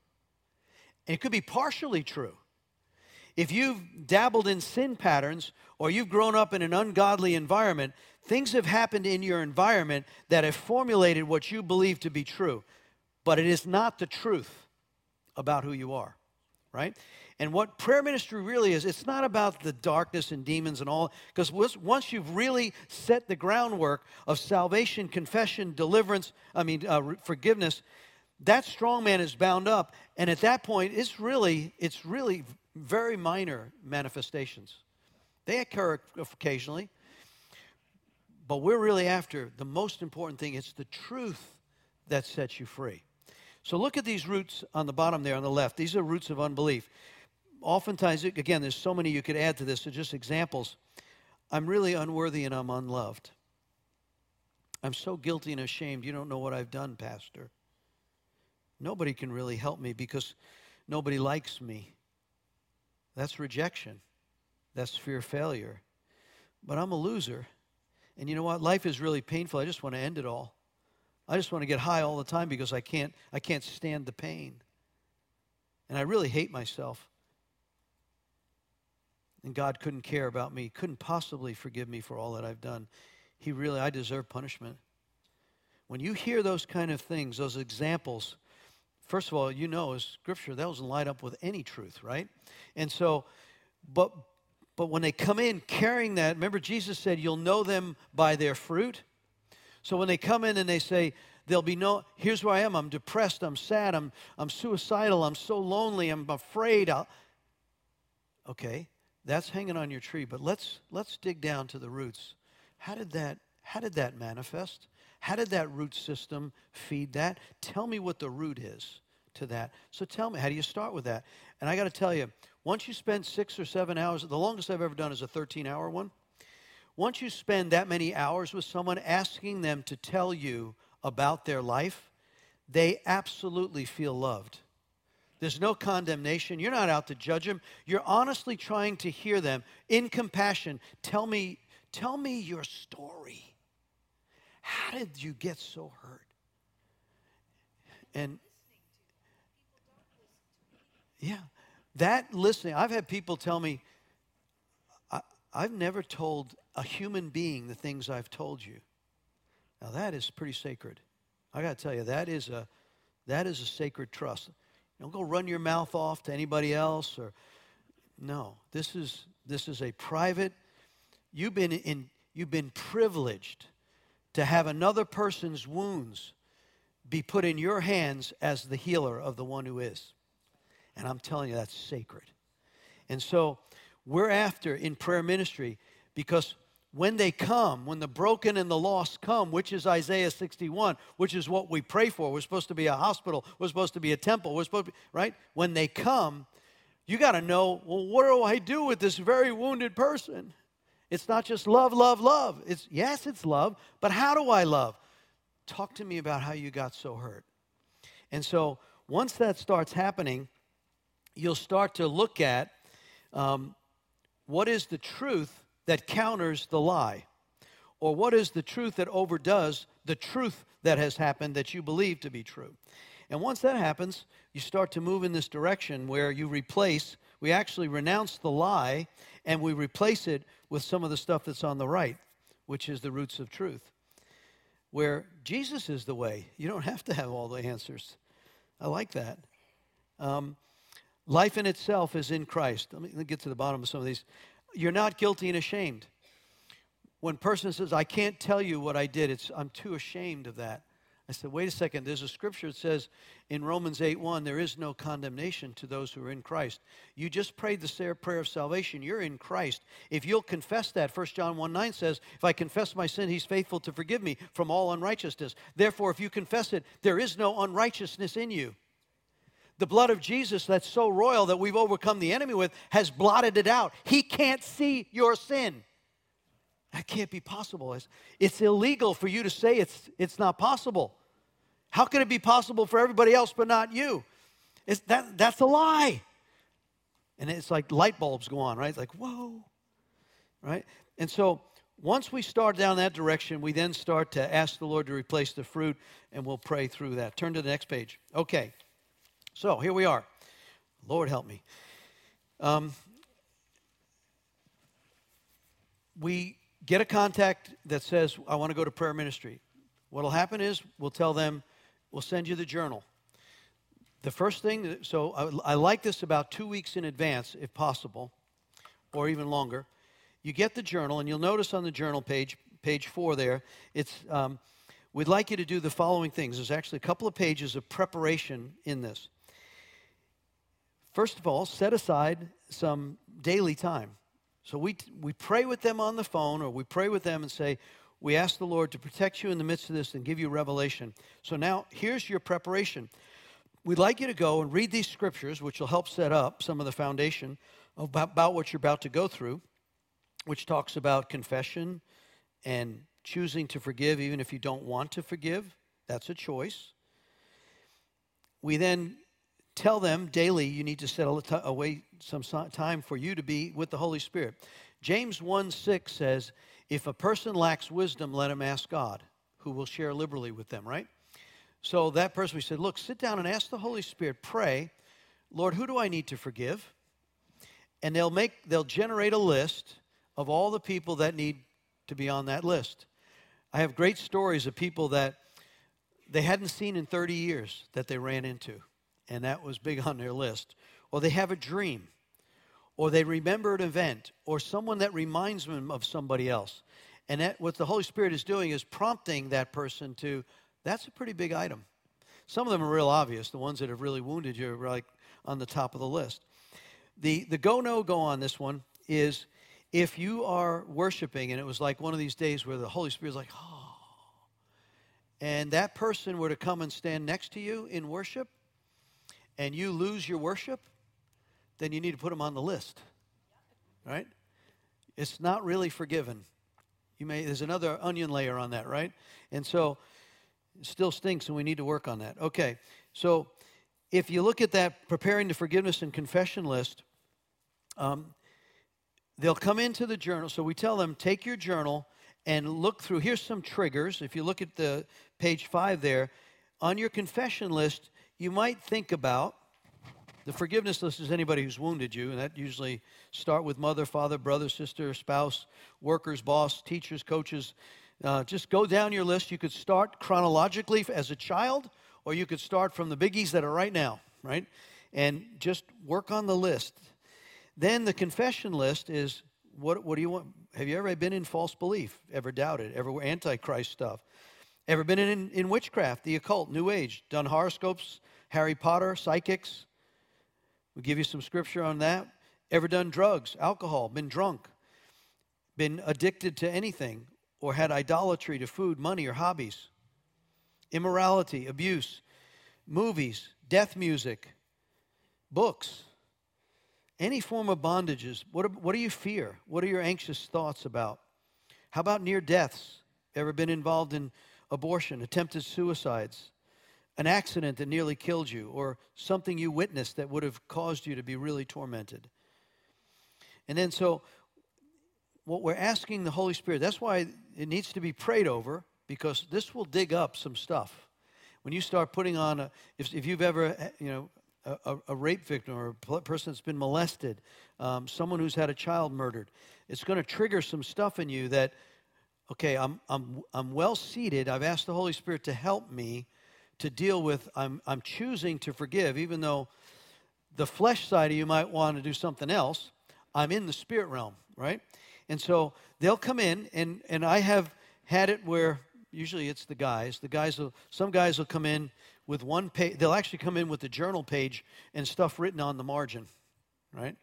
And it could be partially true. If you've dabbled in sin patterns or you've grown up in an ungodly environment, things have happened in your environment that have formulated what you believe to be true. But it is not the truth about who you are, right? And what prayer ministry really is, it's not about the darkness and demons and all, because once you've really set the groundwork of salvation, confession, deliverance, I mean, uh, forgiveness, that strong man is bound up. And at that point, it's really, it's really very minor manifestations. They occur occasionally, but we're really after the most important thing. It's the truth that sets you free. So look at these roots on the bottom there on the left. These are roots of unbelief oftentimes, again, there's so many you could add to this, so just examples. I'm really unworthy and I'm unloved. I'm so guilty and ashamed. You don't know what I've done, Pastor. Nobody can really help me because nobody likes me. That's rejection. That's fear of failure. But I'm a loser And you know what? Life is really painful. I just want to end it all. I just want to get high all the time because I can't, I can't stand the pain. And I really hate myself. And God couldn't care about me, couldn't possibly forgive me for all that I've done. He really, I deserve punishment. When you hear those kind of things, those examples, first of all, you know as scripture, that doesn't line up with any truth, right? And so, but but when they come in carrying that, remember Jesus said, You'll know them by their fruit. So when they come in and they say, There'll be no, here's where I am. I'm depressed. I'm sad. I'm, I'm suicidal. I'm so lonely. I'm afraid. I'll, okay, that's hanging on your tree. But let's, let's dig down to the roots. How did that, how did that manifest? How did that root system feed that? Tell me what the root is to that. So tell me, how do you start with that? And I got to tell you, once you spend six or seven hours, the longest I've ever done is a 13 hour one. Once you spend that many hours with someone asking them to tell you about their life, they absolutely feel loved. There's no condemnation. You're not out to judge them. You're honestly trying to hear them in compassion. Tell me, tell me your story. How did you get so hurt? And yeah, that listening, I've had people tell me, I, I've never told a human being the things I've told you. Now that is pretty sacred. I got to tell you, that is a that is a sacred trust. Don't go run your mouth off to anybody else or no. This is this is a private. You've been in you've been privileged to have another person's wounds be put in your hands as the healer of the one who is. And I'm telling you, that's sacred. And so we're after in prayer ministry because when they come, when the broken and the lost come, which is Isaiah 61, which is what we pray for, we're supposed to be a hospital, we're supposed to be a temple, we're supposed to be, right? When they come, you got to know, well, what do I do with this very wounded person? It's not just love, love, love. It's yes, it's love, but how do I love? Talk to me about how you got so hurt. And so once that starts happening, you'll start to look at um, what is the truth that counters the lie? Or what is the truth that overdoes the truth that has happened that you believe to be true? And once that happens, you start to move in this direction where you replace, we actually renounce the lie and we replace it with some of the stuff that's on the right, which is the roots of truth. Where Jesus is the way. You don't have to have all the answers. I like that. Um, Life in itself is in Christ. Let me, let me get to the bottom of some of these. You're not guilty and ashamed. When person says, I can't tell you what I did, it's, I'm too ashamed of that. I said, wait a second. There's a scripture that says in Romans 8 1, there is no condemnation to those who are in Christ. You just prayed the prayer of salvation. You're in Christ. If you'll confess that, 1 John 1 9 says, If I confess my sin, he's faithful to forgive me from all unrighteousness. Therefore, if you confess it, there is no unrighteousness in you. The blood of Jesus, that's so royal that we've overcome the enemy with, has blotted it out. He can't see your sin. That can't be possible. It's, it's illegal for you to say it's, it's not possible. How can it be possible for everybody else but not you? It's, that, that's a lie. And it's like light bulbs go on, right? It's like, whoa, right? And so once we start down that direction, we then start to ask the Lord to replace the fruit, and we'll pray through that. Turn to the next page. Okay. So here we are. Lord help me. Um, we get a contact that says, I want to go to prayer ministry. What will happen is we'll tell them, we'll send you the journal. The first thing, so I, I like this about two weeks in advance, if possible, or even longer. You get the journal, and you'll notice on the journal page, page four there, it's um, we'd like you to do the following things. There's actually a couple of pages of preparation in this. First of all, set aside some daily time. So we, we pray with them on the phone or we pray with them and say, We ask the Lord to protect you in the midst of this and give you revelation. So now here's your preparation. We'd like you to go and read these scriptures, which will help set up some of the foundation about, about what you're about to go through, which talks about confession and choosing to forgive even if you don't want to forgive. That's a choice. We then tell them daily you need to set away some time for you to be with the Holy Spirit. James 1 6 says, If a person lacks wisdom, let him ask God, who will share liberally with them, right? So that person, we said, Look, sit down and ask the Holy Spirit, pray, Lord, who do I need to forgive? And they'll make, they'll generate a list of all the people that need to be on that list. I have great stories of people that they hadn't seen in 30 years that they ran into, and that was big on their list. Or they have a dream, or they remember an event, or someone that reminds them of somebody else. And that, what the Holy Spirit is doing is prompting that person to, that's a pretty big item. Some of them are real obvious. The ones that have really wounded you are like on the top of the list. The, the go no go on this one is if you are worshiping, and it was like one of these days where the Holy Spirit is like, oh, and that person were to come and stand next to you in worship, and you lose your worship, then you need to put them on the list. Right? It's not really forgiven. You may there's another onion layer on that, right? And so it still stinks and we need to work on that. Okay. So if you look at that preparing the forgiveness and confession list, um, they'll come into the journal. So we tell them, take your journal and look through. Here's some triggers. If you look at the page five there, on your confession list, you might think about the forgiveness list is anybody who's wounded you, and that usually start with mother, father, brother, sister, spouse, workers, boss, teachers, coaches. Uh, just go down your list. You could start chronologically as a child, or you could start from the biggies that are right now, right? And just work on the list. Then the confession list is what, what do you want? Have you ever been in false belief? Ever doubted? Ever antichrist stuff? Ever been in, in witchcraft, the occult, New Age? Done horoscopes, Harry Potter, psychics? We'll give you some scripture on that. Ever done drugs, alcohol, been drunk, been addicted to anything, or had idolatry to food, money, or hobbies? Immorality, abuse, movies, death music, books, any form of bondages, what, what do you fear? What are your anxious thoughts about? How about near deaths? Ever been involved in abortion, attempted suicides, an accident that nearly killed you, or something you witnessed that would have caused you to be really tormented? And then, so what we're asking the Holy Spirit, that's why it needs to be prayed over, because this will dig up some stuff. When you start putting on a, if, if you've ever, you know, a, a, rape victim or a person that's been molested, um, someone who's had a child murdered, it's going to trigger some stuff in you that, okay, I'm, I'm, I'm well seated. I've asked the Holy Spirit to help me to deal with, I'm, I'm choosing to forgive, even though the flesh side of you might want to do something else. I'm in the spirit realm, right? And so they'll come in, and, and I have had it where usually it's the guys. The guys will, some guys will come in with one page. They'll actually come in with the journal page and stuff written on the margin, right?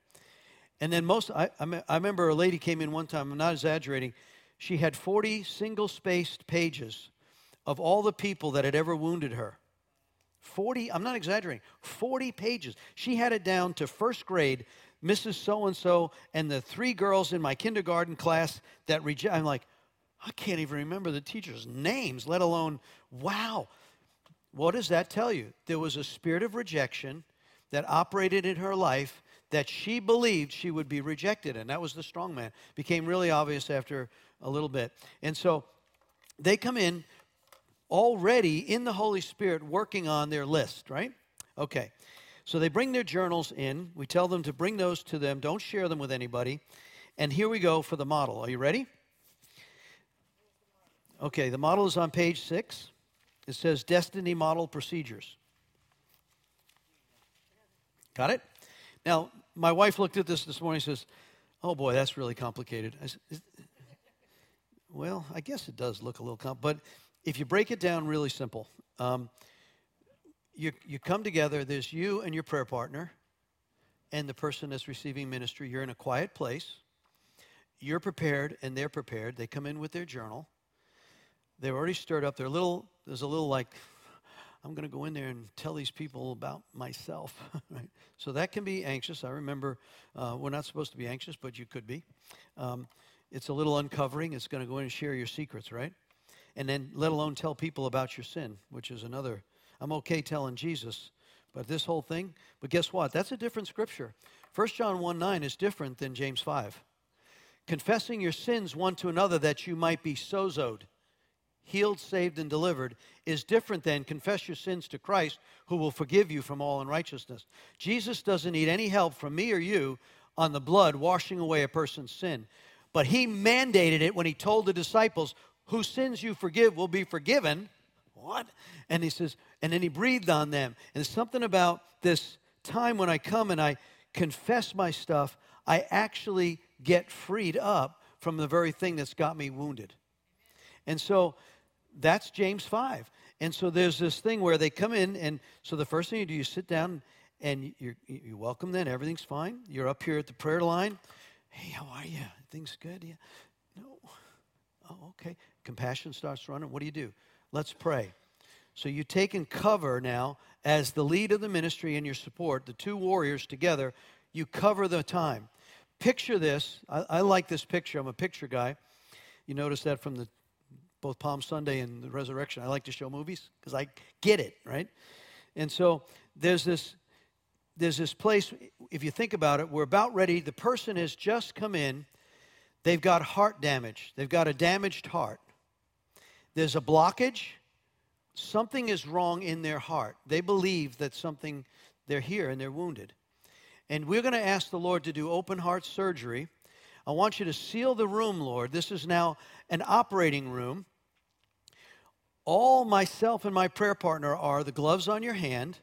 And then most, I, I remember a lady came in one time, I'm not exaggerating. She had 40 single spaced pages of all the people that had ever wounded her. 40, I'm not exaggerating, 40 pages. She had it down to first grade, Mrs. So and so, and the three girls in my kindergarten class that reject. I'm like, I can't even remember the teachers' names, let alone, wow. What does that tell you? There was a spirit of rejection that operated in her life that she believed she would be rejected. And that was the strong man. Became really obvious after a little bit. And so they come in already in the Holy Spirit working on their list, right? Okay. So they bring their journals in. We tell them to bring those to them. Don't share them with anybody. And here we go for the model. Are you ready? Okay, the model is on page six. It says Destiny Model Procedures. Got it? Now, my wife looked at this this morning and says, Oh boy, that's really complicated. I said, well, I guess it does look a little complicated, but if you break it down really simple, um, you, you come together, there's you and your prayer partner and the person that's receiving ministry. You're in a quiet place. You're prepared and they're prepared. They come in with their journal. They're already stirred up. They're little, there's a little like, I'm going to go in there and tell these people about myself. right? So that can be anxious. I remember uh, we're not supposed to be anxious, but you could be. Um, it's a little uncovering. It's going to go in and share your secrets, right? And then let alone tell people about your sin, which is another. I'm okay telling Jesus, but this whole thing. But guess what? That's a different scripture. 1 John 1 9 is different than James 5. confessing your sins one to another that you might be sozoed, healed, saved, and delivered, is different than confess your sins to Christ, who will forgive you from all unrighteousness. Jesus doesn't need any help from me or you on the blood washing away a person's sin. But he mandated it when he told the disciples, Whose sins you forgive will be forgiven. What? And he says, and then he breathed on them. And something about this time when I come and I confess my stuff, I actually get freed up from the very thing that's got me wounded. And so that's James 5. And so there's this thing where they come in, and so the first thing you do, you sit down and you you welcome them, everything's fine. You're up here at the prayer line. Hey, how are you? Things good? Yeah. No. Oh, okay. Compassion starts running. What do you do? Let's pray. So you take and cover now as the lead of the ministry and your support, the two warriors together, you cover the time. Picture this. I, I like this picture. I'm a picture guy. You notice that from the both Palm Sunday and the resurrection. I like to show movies because I get it, right? And so there's this there's this place, if you think about it, we're about ready. The person has just come in. They've got heart damage. They've got a damaged heart. There's a blockage. Something is wrong in their heart. They believe that something, they're here and they're wounded. And we're going to ask the Lord to do open heart surgery. I want you to seal the room, Lord. This is now an operating room. All myself and my prayer partner are the gloves on your hand.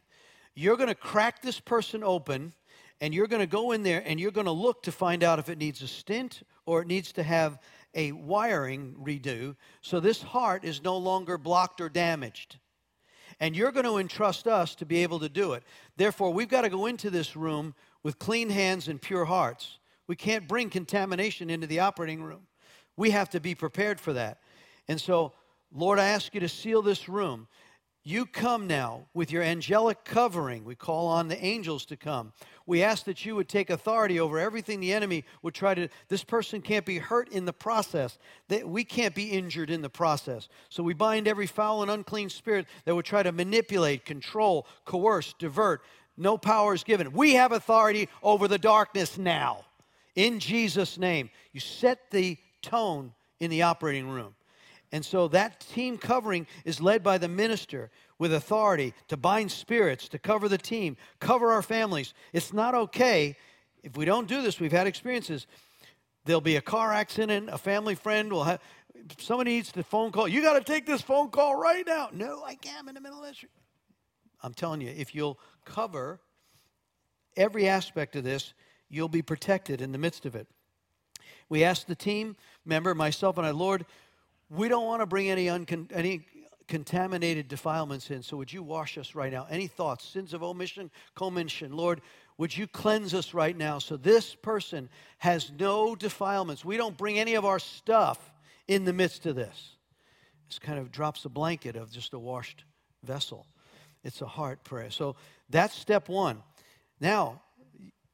You're going to crack this person open and you're going to go in there and you're going to look to find out if it needs a stint or it needs to have a wiring redo so this heart is no longer blocked or damaged. And you're going to entrust us to be able to do it. Therefore, we've got to go into this room with clean hands and pure hearts. We can't bring contamination into the operating room. We have to be prepared for that. And so, Lord, I ask you to seal this room. You come now with your angelic covering. We call on the angels to come. We ask that you would take authority over everything the enemy would try to. This person can't be hurt in the process. That we can't be injured in the process. So we bind every foul and unclean spirit that would try to manipulate, control, coerce, divert. No power is given. We have authority over the darkness now. In Jesus' name. You set the tone in the operating room. And so that team covering is led by the minister with authority to bind spirits, to cover the team, cover our families. It's not okay if we don't do this. We've had experiences. There'll be a car accident, a family friend will have somebody needs the phone call. You got to take this phone call right now. No, I can't. I'm in the middle of this. I'm telling you, if you'll cover every aspect of this, you'll be protected in the midst of it. We asked the team member, myself and I, Lord, we don't want to bring any, uncon- any contaminated defilements in. So would you wash us right now? Any thoughts, sins of omission, commission? Lord, would you cleanse us right now so this person has no defilements? We don't bring any of our stuff in the midst of this. This kind of drops a blanket of just a washed vessel. It's a heart prayer. So that's step one. Now,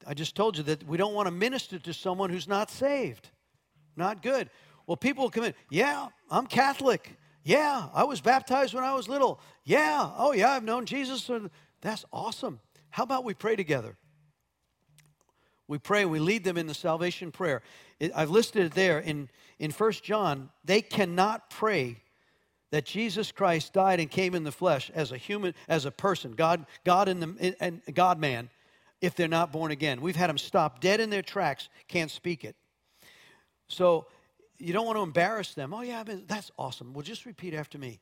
I just told you that we don't want to minister to someone who's not saved. Not good. Well, people will come in, yeah, I'm Catholic. Yeah, I was baptized when I was little. Yeah, oh yeah, I've known Jesus. That's awesome. How about we pray together? We pray, we lead them in the salvation prayer. I've listed it there in, in 1 John. They cannot pray that Jesus Christ died and came in the flesh as a human, as a person, God, God in the and God man, if they're not born again. We've had them stop dead in their tracks, can't speak it. So you don't want to embarrass them. Oh, yeah, that's awesome. Well, just repeat after me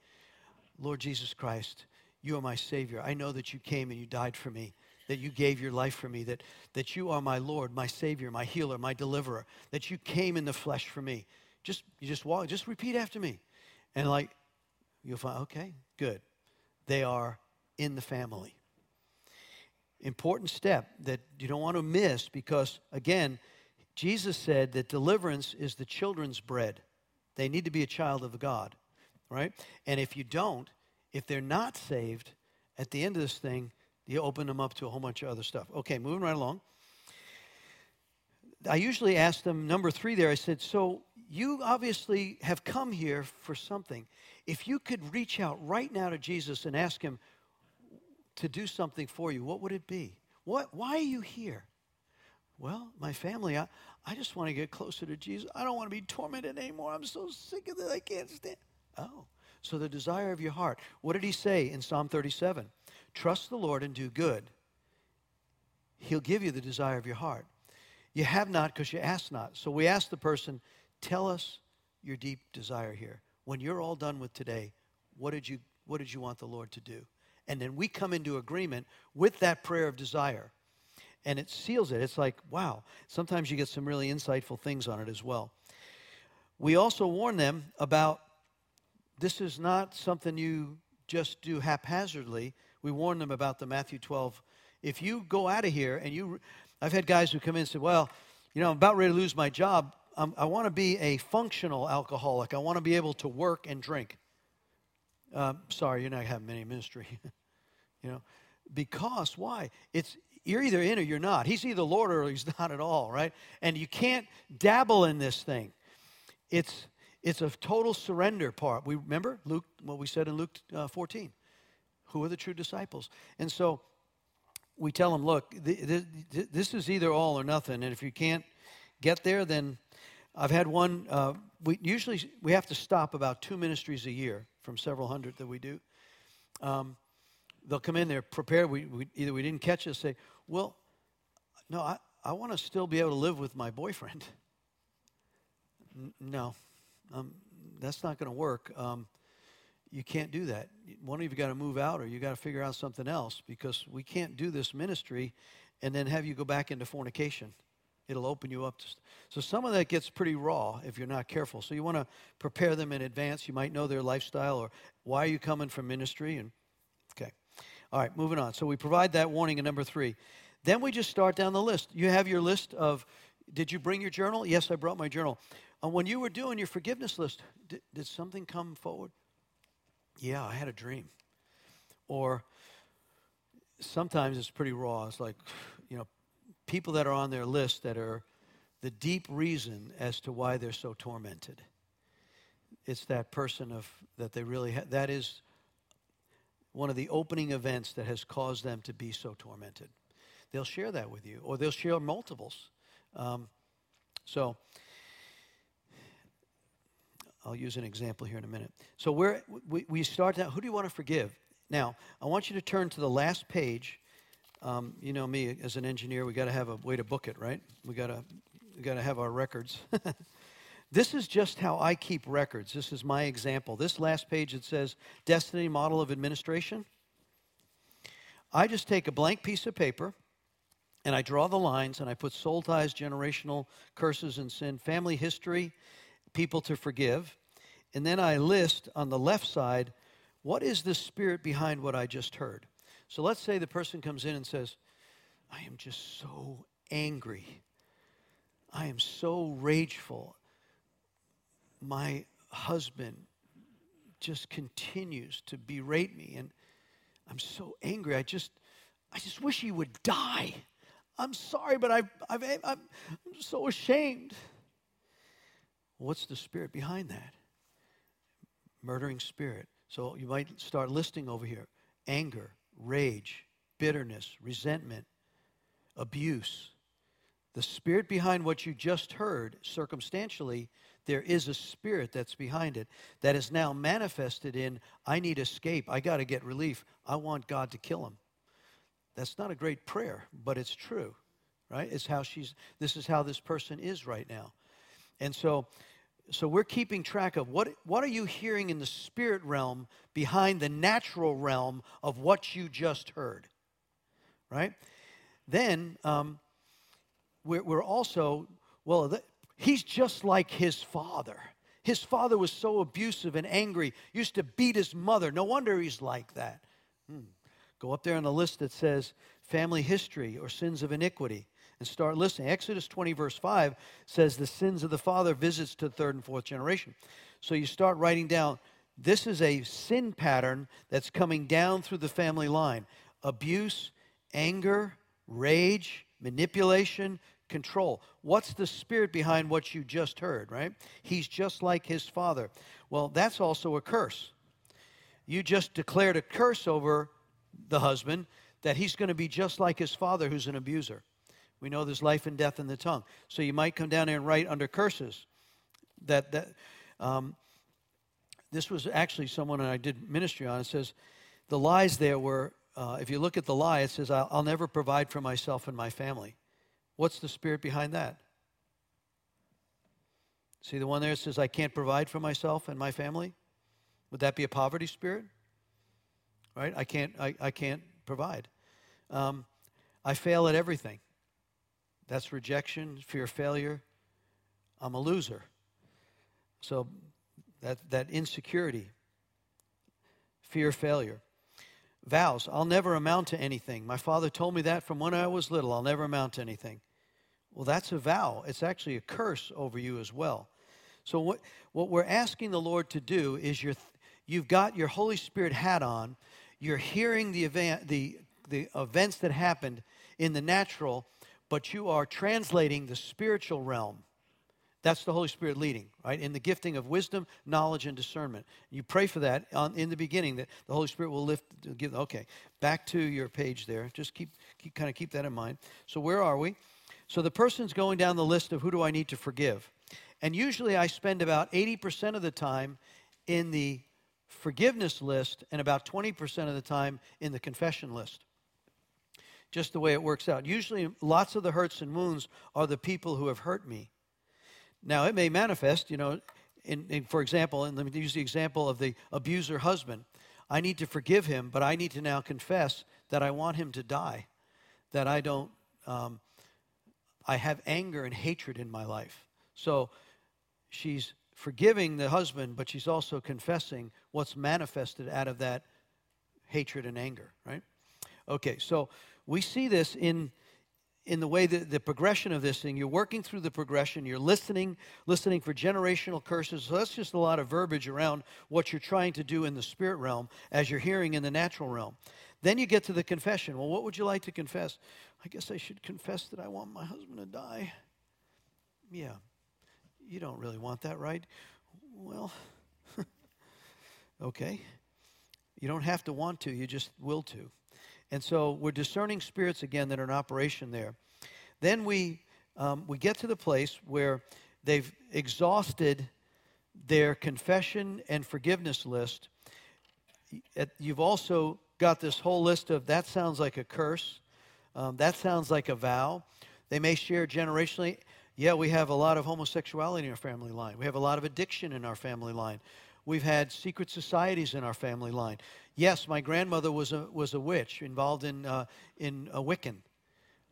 Lord Jesus Christ, you are my Savior. I know that you came and you died for me, that you gave your life for me, that, that you are my Lord, my Savior, my healer, my deliverer, that you came in the flesh for me. Just, you just walk, just repeat after me. And like, you'll find, okay, good. They are in the family. Important step that you don't want to miss because, again, Jesus said that deliverance is the children's bread. They need to be a child of God, right? And if you don't, if they're not saved, at the end of this thing, you open them up to a whole bunch of other stuff. Okay, moving right along. I usually ask them, number three there, I said, So you obviously have come here for something. If you could reach out right now to Jesus and ask him to do something for you, what would it be? What, why are you here? Well, my family, I, I just want to get closer to Jesus. I don't want to be tormented anymore. I'm so sick of it. I can't stand. Oh, so the desire of your heart. What did he say in Psalm 37? Trust the Lord and do good. He'll give you the desire of your heart. You have not because you ask not. So we ask the person, tell us your deep desire here. When you're all done with today, what did you what did you want the Lord to do? And then we come into agreement with that prayer of desire. And it seals it. It's like, wow. Sometimes you get some really insightful things on it as well. We also warn them about this is not something you just do haphazardly. We warn them about the Matthew 12. If you go out of here and you, I've had guys who come in and say, well, you know, I'm about ready to lose my job. Um, I want to be a functional alcoholic. I want to be able to work and drink. Um, sorry, you're not having many ministry. you know, because why? It's you're either in or you're not. He's either Lord or he's not at all, right? And you can't dabble in this thing. It's it's a total surrender part. We remember Luke what we said in Luke uh, 14. Who are the true disciples? And so we tell them, look, th- th- this is either all or nothing. And if you can't get there, then I've had one. Uh, we usually we have to stop about two ministries a year from several hundred that we do. Um, they'll come in there prepared. We, we, either we didn't catch it. Say, well, no, I, I want to still be able to live with my boyfriend. N- no, um, that's not going to work. Um, you can't do that. One of you got to move out, or you got to figure out something else because we can't do this ministry and then have you go back into fornication. It'll open you up. To, so some of that gets pretty raw if you're not careful. So you want to prepare them in advance. You might know their lifestyle or why are you coming from ministry and. All right, moving on. So we provide that warning in number 3. Then we just start down the list. You have your list of did you bring your journal? Yes, I brought my journal. Uh, when you were doing your forgiveness list, did, did something come forward? Yeah, I had a dream. Or sometimes it's pretty raw. It's like, you know, people that are on their list that are the deep reason as to why they're so tormented. It's that person of that they really ha- that is one of the opening events that has caused them to be so tormented. They'll share that with you, or they'll share multiples. Um, so I'll use an example here in a minute. So we're, we, we start out, who do you want to forgive? Now, I want you to turn to the last page um, you know me as an engineer, we got to have a way to book it, right? We got to we got to have our records. this is just how I keep records. This is my example. This last page it says destiny model of administration. I just take a blank piece of paper and I draw the lines and I put soul ties, generational curses and sin, family history, people to forgive. And then I list on the left side what is the spirit behind what I just heard. So let's say the person comes in and says, I am just so angry. I am so rageful. My husband just continues to berate me and I'm so angry. I just I just wish he would die. I'm sorry, but I've, I've, I'm, I'm so ashamed. What's the spirit behind that? Murdering spirit. So you might start listing over here anger, rage, bitterness, resentment, abuse. The spirit behind what you just heard, circumstantially, there is a spirit that's behind it that is now manifested in I need escape. I got to get relief. I want God to kill him. That's not a great prayer, but it's true, right? It's how she's, this is how this person is right now. And so so we're keeping track of what, what are you hearing in the spirit realm behind the natural realm of what you just heard right then um, we're, we're also well th- he's just like his father his father was so abusive and angry used to beat his mother no wonder he's like that hmm. go up there on the list that says family history or sins of iniquity and start listening. Exodus 20, verse 5 says, The sins of the father visits to the third and fourth generation. So you start writing down, this is a sin pattern that's coming down through the family line abuse, anger, rage, manipulation, control. What's the spirit behind what you just heard, right? He's just like his father. Well, that's also a curse. You just declared a curse over the husband that he's going to be just like his father who's an abuser We know there's life and death in the tongue. So you might come down there and write under curses. That that um, this was actually someone I did ministry on. It says the lies there were. Uh, if you look at the lie, it says, I'll, I'll never provide for myself and my family. What's the spirit behind that? See the one there says, I can't provide for myself and my family? Would that be a poverty spirit? Right? I can't, I, I can't provide. Um, I fail at everything. That's rejection, fear of failure. I'm a loser. So that, that insecurity, fear of failure. Vows, I'll never amount to anything. My father told me that from when I was little. I'll never amount to anything. Well, that's a vow. It's actually a curse over you as well. So, what, what we're asking the Lord to do is you're, you've got your Holy Spirit hat on, you're hearing the, event, the, the events that happened in the natural, but you are translating the spiritual realm. That's the Holy Spirit leading, right? In the gifting of wisdom, knowledge, and discernment. You pray for that on, in the beginning that the Holy Spirit will lift. Give okay, back to your page there. Just keep, keep kind of keep that in mind. So where are we? So the person's going down the list of who do I need to forgive, and usually I spend about eighty percent of the time in the forgiveness list and about twenty percent of the time in the confession list just the way it works out. Usually, lots of the hurts and wounds are the people who have hurt me. Now, it may manifest, you know, in, in, for example, and let me use the example of the abuser husband. I need to forgive him, but I need to now confess that I want him to die, that I don't, um, I have anger and hatred in my life. So she's forgiving the husband, but she's also confessing what's manifested out of that hatred and anger, right? Okay, so we see this in in the way that the progression of this thing you're working through the progression you're listening listening for generational curses so that's just a lot of verbiage around what you're trying to do in the spirit realm as you're hearing in the natural realm then you get to the confession. Well what would you like to confess? I guess i should confess that i want my husband to die. Yeah you don't really want that right? Well okay. You don't have to want to you just will to. And so we're discerning spirits again that are in operation there. Then we, um, we get to the place where they've exhausted their confession and forgiveness list. You've also got this whole list of that sounds like a curse, um, that sounds like a vow. They may share generationally. Yeah, we have a lot of homosexuality in our family line. We have a lot of addiction in our family line. We've had secret societies in our family line. Yes, my grandmother was a, was a witch involved in, uh, in a Wiccan.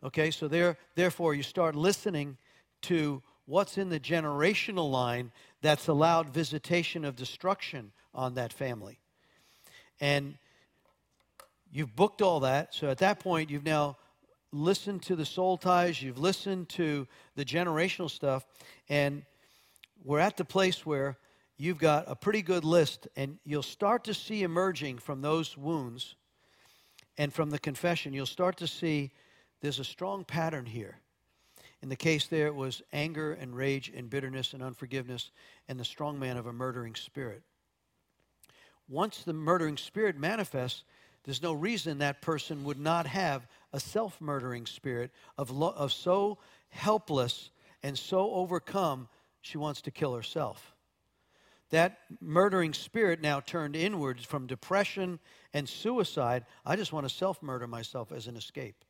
Okay, so there, therefore, you start listening to what's in the generational line that's allowed visitation of destruction on that family. And you've booked all that. So at that point, you've now listened to the soul ties, you've listened to the generational stuff, and we're at the place where you've got a pretty good list, and you'll start to see emerging from those wounds and from the confession, you'll start to see there's a strong pattern here. In the case there, it was anger and rage and bitterness and unforgiveness and the strong man of a murdering spirit. Once the murdering spirit manifests, there's no reason that person would not have a self murdering spirit of, lo- of so helpless and so overcome, she wants to kill herself. That murdering spirit now turned inwards from depression and suicide. I just want to self murder myself as an escape,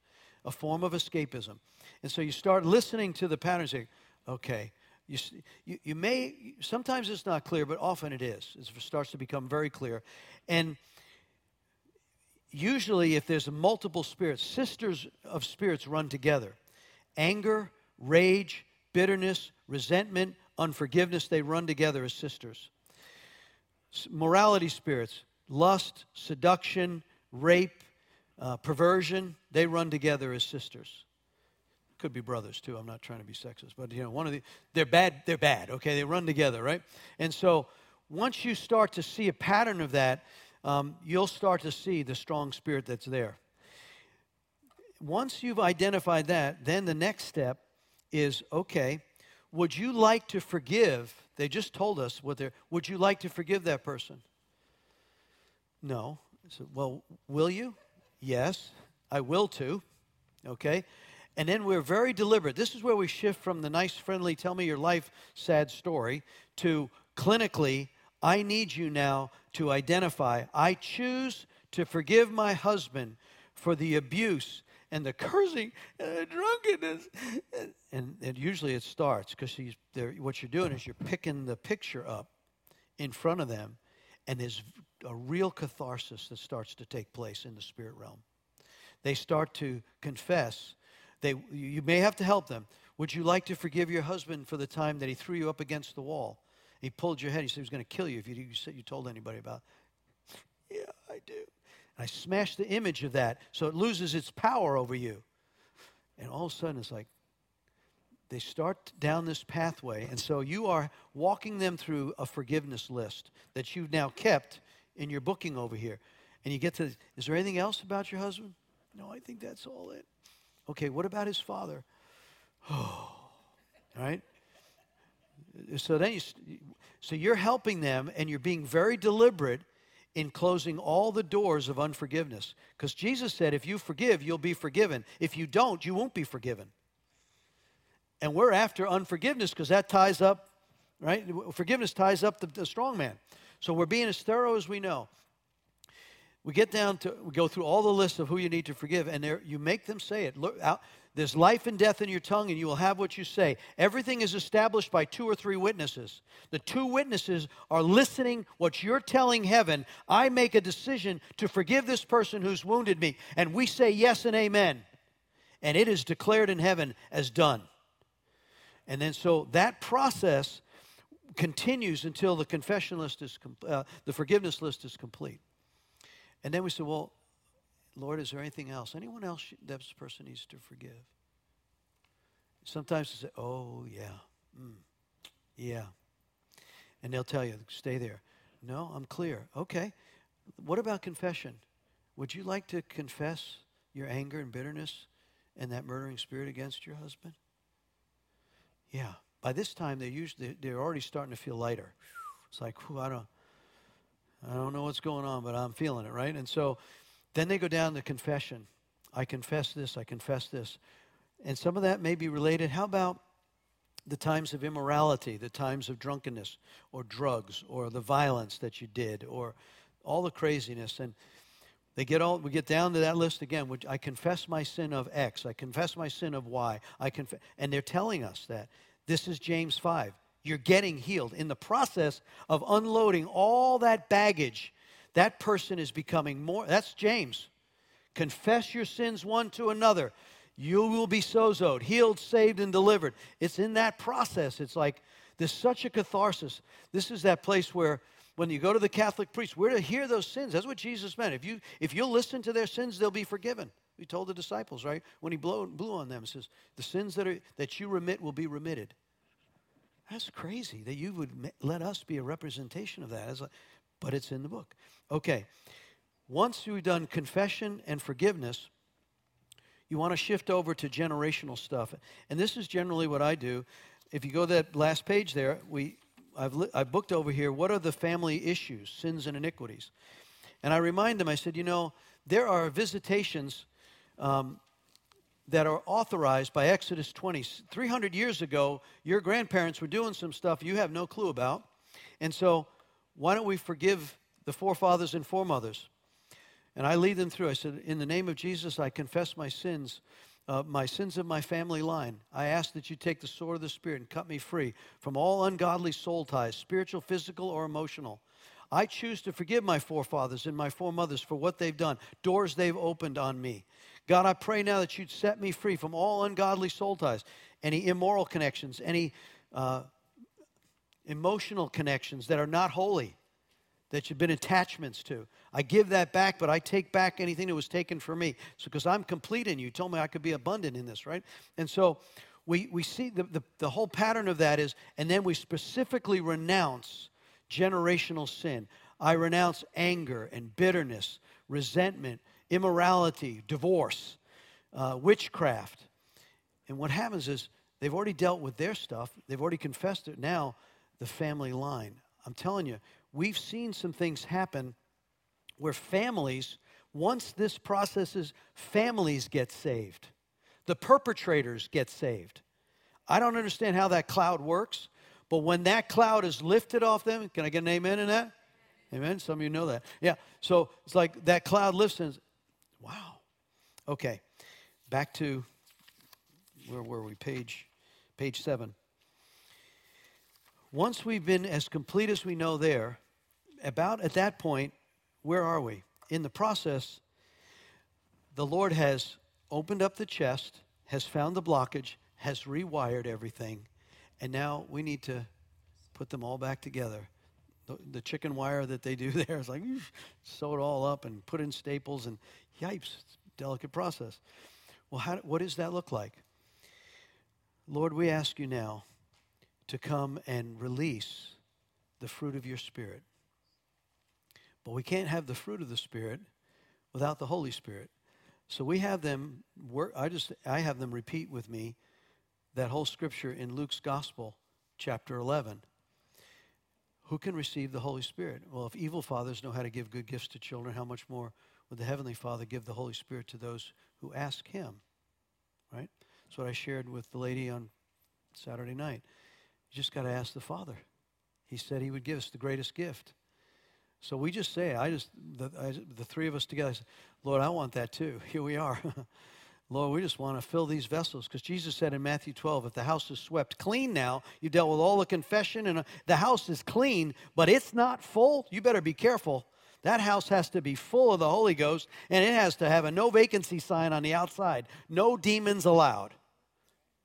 a form of escapism. And so you start listening to the patterns. Say, okay, you, you, you may, sometimes it's not clear, but often it is. It starts to become very clear. And usually, if there's multiple spirits, sisters of spirits run together anger, rage, bitterness, resentment, unforgiveness, they run together as sisters. Morality spirits, lust, seduction, rape, uh, perversion, they run together as sisters. Could be brothers too. I'm not trying to be sexist, but you know, one of the they're bad. They're bad. Okay, they run together, right? And so once you start to see a pattern of that, um, you'll start to see the strong spirit that's there. Once you've identified that, then the next step is okay. Would you like to forgive? They just told us what they're. Would you like to forgive that person? No. Said, well, will you? Yes, I will too. Okay. And then we're very deliberate. This is where we shift from the nice, friendly, tell me your life sad story to clinically, I need you now to identify, I choose to forgive my husband for the abuse and the cursing and the drunkenness. And, and usually it starts because what you're doing is you're picking the picture up in front of them, and there's a real catharsis that starts to take place in the spirit realm. They start to confess. They, you may have to help them. Would you like to forgive your husband for the time that he threw you up against the wall? He pulled your head. He said he was going to kill you if you, you said you told anybody about. It. Yeah, I do. And I smashed the image of that so it loses its power over you. And all of a sudden, it's like they start down this pathway. And so you are walking them through a forgiveness list that you've now kept in your booking over here. And you get to, is there anything else about your husband? No, I think that's all it. Okay, what about his father? Oh, all right. So then you, so you're helping them and you're being very deliberate in closing all the doors of unforgiveness. Because Jesus said, if you forgive, you'll be forgiven. If you don't, you won't be forgiven. And we're after unforgiveness because that ties up, right? Forgiveness ties up the, the strong man. So we're being as thorough as we know. We get down to, we go through all the lists of who you need to forgive, and there, you make them say it. Look, out, there's life and death in your tongue, and you will have what you say. Everything is established by two or three witnesses. The two witnesses are listening what you're telling heaven. I make a decision to forgive this person who's wounded me, and we say yes and amen. And it is declared in heaven as done. And then so that process continues until the confession list is, uh, the forgiveness list is complete. And then we say, well, Lord, is there anything else? Anyone else that this person needs to forgive? Sometimes they say, oh, yeah, mm, yeah. And they'll tell you, stay there. No, I'm clear. Okay. What about confession? Would you like to confess your anger and bitterness and that murdering spirit against your husband? Yeah. By this time, they're usually they're already starting to feel lighter. It's like, I don't, I don't know what's going on, but I'm feeling it, right? And so then they go down to confession. I confess this, I confess this. And some of that may be related. How about the times of immorality, the times of drunkenness or drugs or the violence that you did or all the craziness and they get all we get down to that list again which i confess my sin of x i confess my sin of y i confess and they're telling us that this is james 5 you're getting healed in the process of unloading all that baggage that person is becoming more. That's James. Confess your sins one to another. You will be sozoed, healed, saved, and delivered. It's in that process. It's like there's such a catharsis. This is that place where when you go to the Catholic priest, we're to hear those sins. That's what Jesus meant. If you if you'll listen to their sins, they'll be forgiven. He told the disciples, right? When he blew, blew on them, he says, The sins that, are, that you remit will be remitted. That's crazy that you would let us be a representation of that. Like, but it's in the book. Okay. Once you've done confession and forgiveness, you want to shift over to generational stuff. And this is generally what I do. If you go that last page there, we, I've, I've booked over here what are the family issues, sins and iniquities. And I remind them, I said, you know, there are visitations um, that are authorized by Exodus 20. 300 years ago, your grandparents were doing some stuff you have no clue about. And so, why don't we forgive the forefathers and foremothers. And I lead them through. I said, In the name of Jesus, I confess my sins, uh, my sins of my family line. I ask that you take the sword of the Spirit and cut me free from all ungodly soul ties, spiritual, physical, or emotional. I choose to forgive my forefathers and my foremothers for what they've done, doors they've opened on me. God, I pray now that you'd set me free from all ungodly soul ties, any immoral connections, any uh, emotional connections that are not holy that you've been attachments to. I give that back, but I take back anything that was taken from me. So, because I'm complete in you. You told me I could be abundant in this, right? And so we, we see the, the, the whole pattern of that is, and then we specifically renounce generational sin. I renounce anger and bitterness, resentment, immorality, divorce, uh, witchcraft. And what happens is they've already dealt with their stuff, they've already confessed it. Now, the family line. I'm telling you, we've seen some things happen where families, once this process is, families get saved. The perpetrators get saved. I don't understand how that cloud works, but when that cloud is lifted off them, can I get an amen in that? Amen. Some of you know that. Yeah. So it's like that cloud lifts and wow. Okay. Back to where were we? Page page seven. Once we've been as complete as we know there, about at that point, where are we? In the process, the Lord has opened up the chest, has found the blockage, has rewired everything, and now we need to put them all back together. The, the chicken wire that they do there is like sew it all up and put in staples and yipes, delicate process. Well, how, what does that look like? Lord, we ask you now to come and release the fruit of your Spirit. But we can't have the fruit of the Spirit without the Holy Spirit. So we have them work I just I have them repeat with me that whole scripture in Luke's gospel chapter 11. Who can receive the Holy Spirit? Well, if evil fathers know how to give good gifts to children, how much more would the heavenly Father give the Holy Spirit to those who ask him? Right? That's what I shared with the lady on Saturday night. You just got to ask the Father. He said he would give us the greatest gift. So we just say, I just, the, I, the three of us together, say, Lord, I want that too. Here we are. Lord, we just want to fill these vessels because Jesus said in Matthew 12, if the house is swept clean now, you dealt with all the confession and uh, the house is clean, but it's not full, you better be careful. That house has to be full of the Holy Ghost and it has to have a no vacancy sign on the outside. No demons allowed.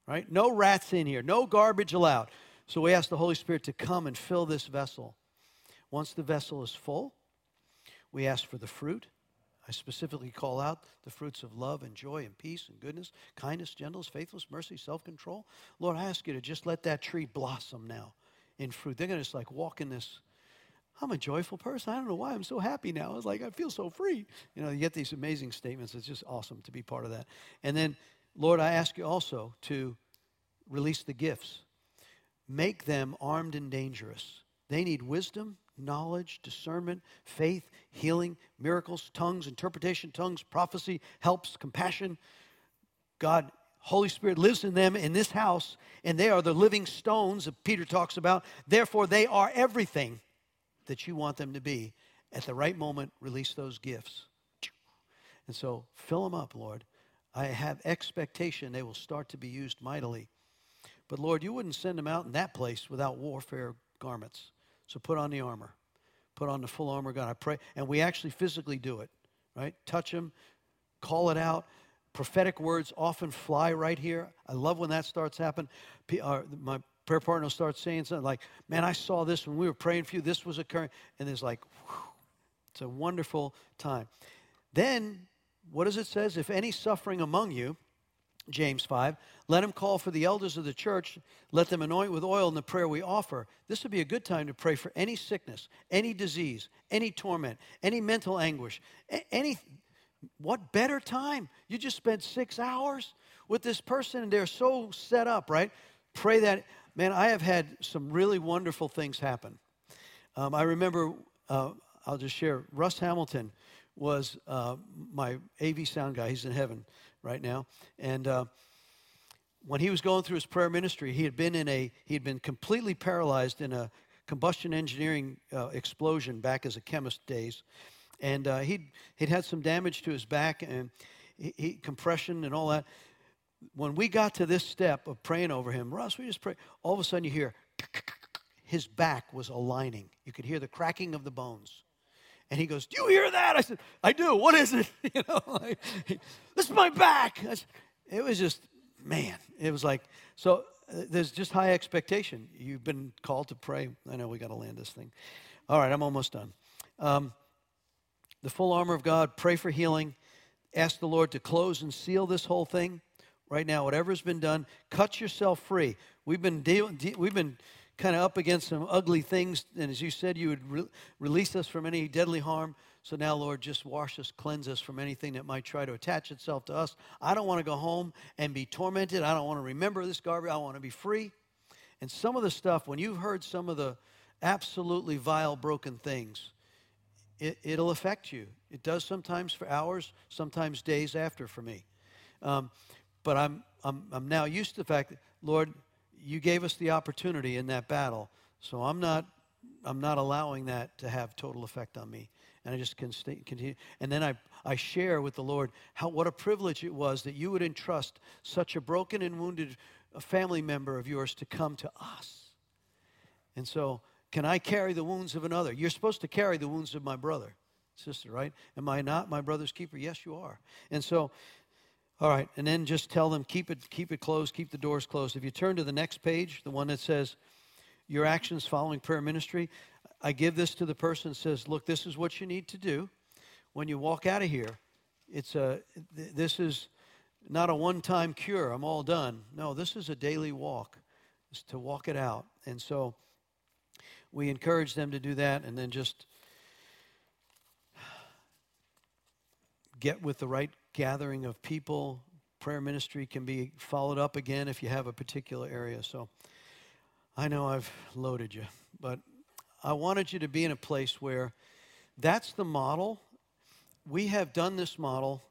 Right? No rats in here. No garbage allowed. So we ask the Holy Spirit to come and fill this vessel. Once the vessel is full, we ask for the fruit. I specifically call out the fruits of love and joy and peace and goodness, kindness, gentleness, faithfulness, mercy, self control. Lord, I ask you to just let that tree blossom now in fruit. They're going to just like walk in this. I'm a joyful person. I don't know why I'm so happy now. It's like I feel so free. You know, you get these amazing statements. It's just awesome to be part of that. And then, Lord, I ask you also to release the gifts. Make them armed and dangerous. They need wisdom, knowledge, discernment, faith, healing, miracles, tongues, interpretation, tongues, prophecy, helps, compassion. God, Holy Spirit lives in them in this house, and they are the living stones that Peter talks about. Therefore, they are everything that you want them to be. At the right moment, release those gifts. And so, fill them up, Lord. I have expectation they will start to be used mightily. But Lord, you wouldn't send them out in that place without warfare garments. So put on the armor. Put on the full armor God. I pray. And we actually physically do it, right? Touch Him, call it out. Prophetic words often fly right here. I love when that starts happening. Uh, my prayer partner starts saying something like, Man, I saw this when we were praying for you. This was occurring. And there's like, whew, it's a wonderful time. Then, what does it says? If any suffering among you, James 5. Let him call for the elders of the church. Let them anoint with oil in the prayer we offer. This would be a good time to pray for any sickness, any disease, any torment, any mental anguish, any. What better time? You just spent six hours with this person and they're so set up, right? Pray that. Man, I have had some really wonderful things happen. Um, I remember, uh, I'll just share, Russ Hamilton was uh, my AV sound guy. He's in heaven right now. And uh, when he was going through his prayer ministry, he had been in a he had been completely paralyzed in a combustion engineering uh, explosion back as a chemist days, and uh, he'd he'd had some damage to his back and he, he, compression and all that. When we got to this step of praying over him, Russ, we just pray. All of a sudden, you hear his back was aligning. You could hear the cracking of the bones. And he goes, Do you hear that? I said, I do. What is it? You know, like, this is my back. Said, it was just, man, it was like, so uh, there's just high expectation. You've been called to pray. I know we got to land this thing. All right, I'm almost done. Um, the full armor of God, pray for healing. Ask the Lord to close and seal this whole thing. Right now, whatever's been done, cut yourself free. We've been dealing, de- we've been kind of up against some ugly things. And as you said, you would re- release us from any deadly harm. So now, Lord, just wash us, cleanse us from anything that might try to attach itself to us. I don't want to go home and be tormented. I don't want to remember this garbage. I want to be free. And some of the stuff, when you've heard some of the absolutely vile, broken things, it, it'll affect you. It does sometimes for hours, sometimes days after for me. Um, but I'm, I'm, I'm now used to the fact that, Lord, you gave us the opportunity in that battle, so I'm not, I'm not allowing that to have total effect on me. And I just continue. And then I, I share with the Lord how, what a privilege it was that you would entrust such a broken and wounded uh, family member of yours to come to us. And so, can I carry the wounds of another? You're supposed to carry the wounds of my brother, sister, right? Am I not my brother's keeper? Yes, you are. And so, all right, and then just tell them keep it keep it closed, keep the doors closed. If you turn to the next page, the one that says your actions following prayer ministry, I give this to the person says, "Look, this is what you need to do when you walk out of here. It's a this is not a one-time cure. I'm all done. No, this is a daily walk. To walk it out. And so we encourage them to do that and then just get with the right gathering of people. Prayer ministry can be followed up again if you have a particular area. So I know I've loaded you, but I wanted you to be in a place where that's the model. We have done this model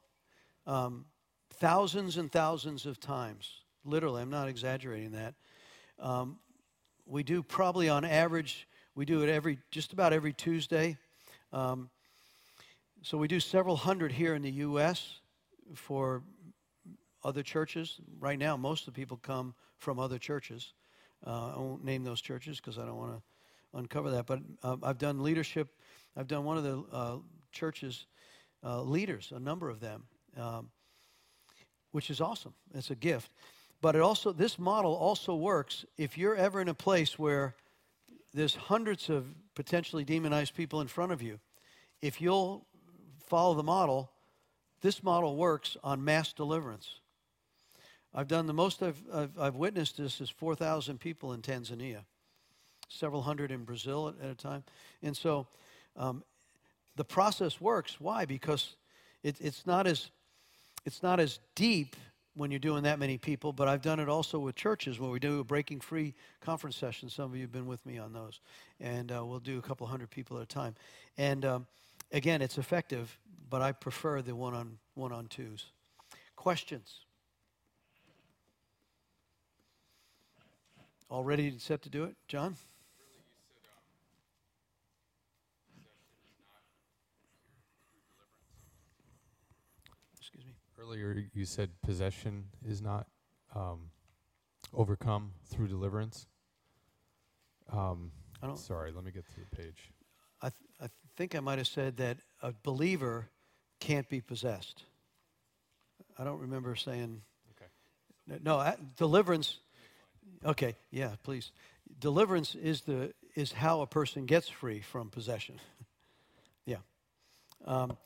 um, thousands and thousands of times. Literally, I'm not exaggerating that. Um, we do probably on average, we do it every just about every Tuesday. Um, so we do several hundred here in the U.S for other churches. Right now, most of the people come from other churches. Uh, I won't name those churches because I don't want to uncover that. But uh, I've done leadership. I've done one of the uh, churches uh, leaders, a number of them, um, which is awesome. It's a gift. But it also this model also works if you're ever in a place where there's hundreds of potentially demonized people in front of you. If you'll follow the model, this model works on mass deliverance. I've done the most I've, I've, I've witnessed this is 4,000 people in Tanzania, several hundred in Brazil at, at a time. And so um, the process works. Why? Because it, it's, not as, it's not as deep when you're doing that many people, but I've done it also with churches where we do a breaking free conference session. Some of you have been with me on those. And uh, we'll do a couple hundred people at a time. And um, again, it's effective but I prefer the one on one on twos. Questions? All ready and set to do it, John? Excuse me. Earlier, you said possession is not um, overcome through deliverance. Um, sorry, let me get to the page. I, th- I think I might have said that a believer can't be possessed. I don't remember saying. Okay. No, deliverance. Okay, yeah, please. Deliverance is the is how a person gets free from possession. yeah. Um,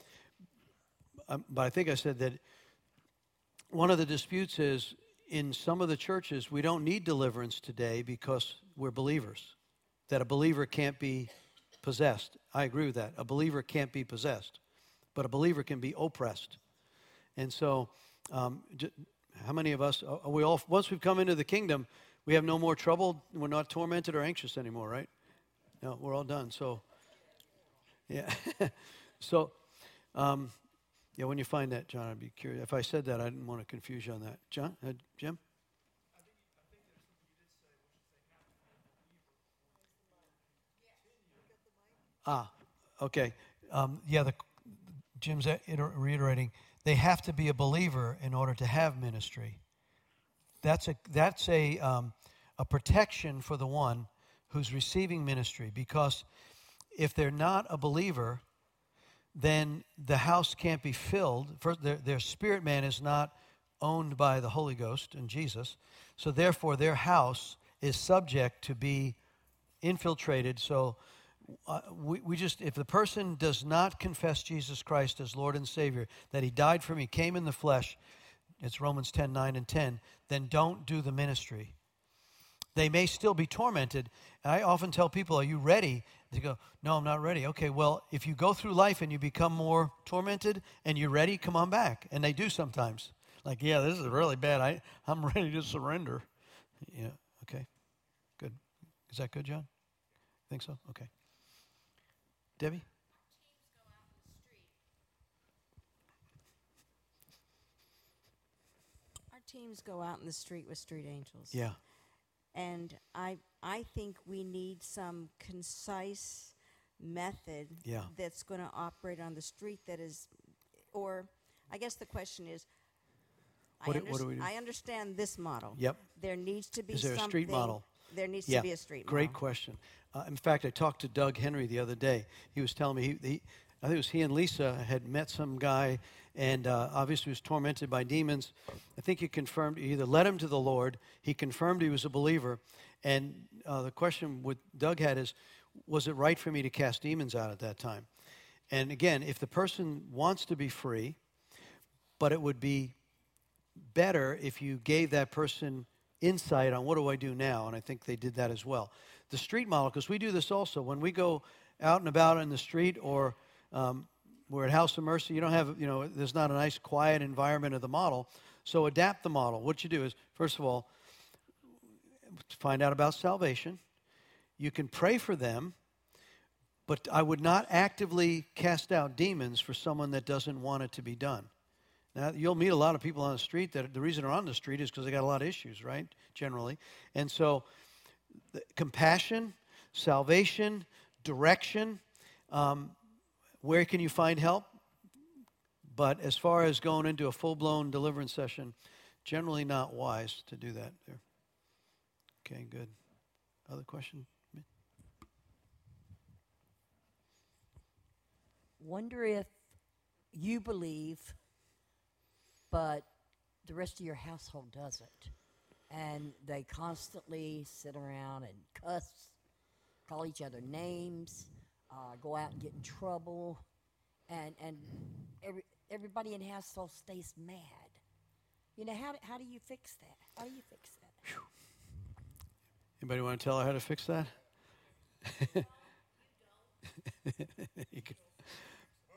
um, but I think I said that one of the disputes is in some of the churches we don't need deliverance today because we're believers. That a believer can't be possessed. I agree with that. A believer can't be possessed but a believer can be oppressed. And so, um, j- how many of us, are we all, once we've come into the kingdom, we have no more trouble. We're not tormented or anxious anymore, right? No, we're all done. So, yeah. so, um, yeah, when you find that, John, I'd be curious. If I said that, I didn't want to confuse you on that. John, uh, Jim? Ah, okay. Um, yeah, the Jim's reiterating, they have to be a believer in order to have ministry. That's a, that's a, um, a protection for the one who's receiving ministry because if they're not a believer, then the house can't be filled. First, their, their spirit man is not owned by the Holy Ghost and Jesus. So, therefore, their house is subject to be infiltrated. So, uh, we, we just, if the person does not confess Jesus Christ as Lord and Savior, that He died for me, came in the flesh, it's Romans 10 9 and 10, then don't do the ministry. They may still be tormented. I often tell people, Are you ready? They go, No, I'm not ready. Okay, well, if you go through life and you become more tormented and you're ready, come on back. And they do sometimes. Like, yeah, this is really bad. I, I'm ready to surrender. Yeah, okay. Good. Is that good, John? Think so? Okay. Debbie? Our teams go out in the street with street angels. Yeah. And I I think we need some concise method Yeah. that's going to operate on the street that is or I guess the question is I, do- what do do? I understand this model. Yep. There needs to be Is there a street model? There needs Yeah, to be a street model. great model. question. Uh, in fact, I talked to Doug Henry the other day. He was telling me he, he I think it was he and Lisa had met some guy, and uh, obviously was tormented by demons. I think he confirmed he either led him to the Lord. He confirmed he was a believer, and uh, the question with Doug had is, was it right for me to cast demons out at that time? And again, if the person wants to be free, but it would be better if you gave that person insight on what do I do now, and I think they did that as well. The street model, because we do this also when we go out and about in the street or um, we're at House of Mercy. You don't have, you know, there's not a nice quiet environment of the model. So adapt the model. What you do is, first of all, find out about salvation. You can pray for them, but I would not actively cast out demons for someone that doesn't want it to be done. Now, you'll meet a lot of people on the street that the reason they're on the street is because they got a lot of issues, right? Generally. And so, compassion, salvation, direction, um, where can you find help? But as far as going into a full blown deliverance session, generally not wise to do that there. Okay, good. Other question? Wonder if you believe, but the rest of your household doesn't. And they constantly sit around and cuss, call each other names, uh, go out and get in trouble, and, and every, everybody in household stays mad. You know, how, how do you fix that? How do you fix that? Anybody want to tell her how to fix that?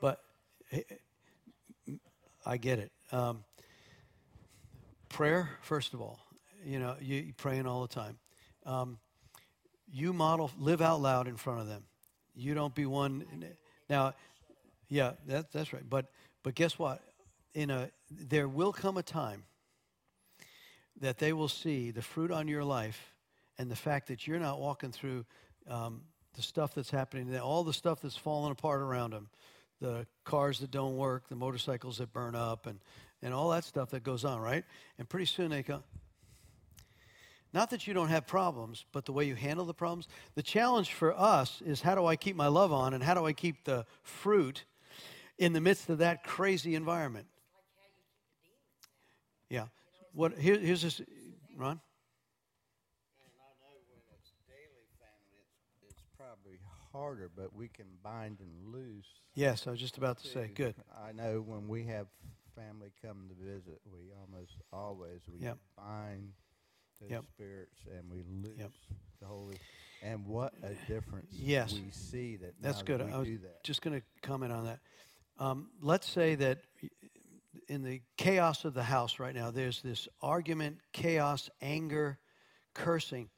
But I get it. Um, prayer, first of all, you know, you, praying all the time. Um, you model, live out loud in front of them. You don't be one. Now, yeah, that, that's right. But but guess what? In a there will come a time that they will see the fruit on your life and the fact that you're not walking through um, the stuff that's happening, all the stuff that's falling apart around them, the cars that don't work, the motorcycles that burn up, and, and all that stuff that goes on, right? And pretty soon they come. Not that you don't have problems, but the way you handle the problems. The challenge for us is how do I keep my love on and how do I keep the fruit in the midst of that crazy environment? Yeah. What here, here's this, Ron. And I know when it's daily family, it's, it's probably harder, but we can bind and loose. Yes, I was just about to say. Good. I know when we have family come to visit, we almost always we Yep. bind those Yep. spirits and we loose Yep. the holy. And what a difference Yes. we see that That's good. that I was do that. just going to comment on that. Um, let's say that in the chaos of the house right now, there's this argument, chaos, anger, cursing.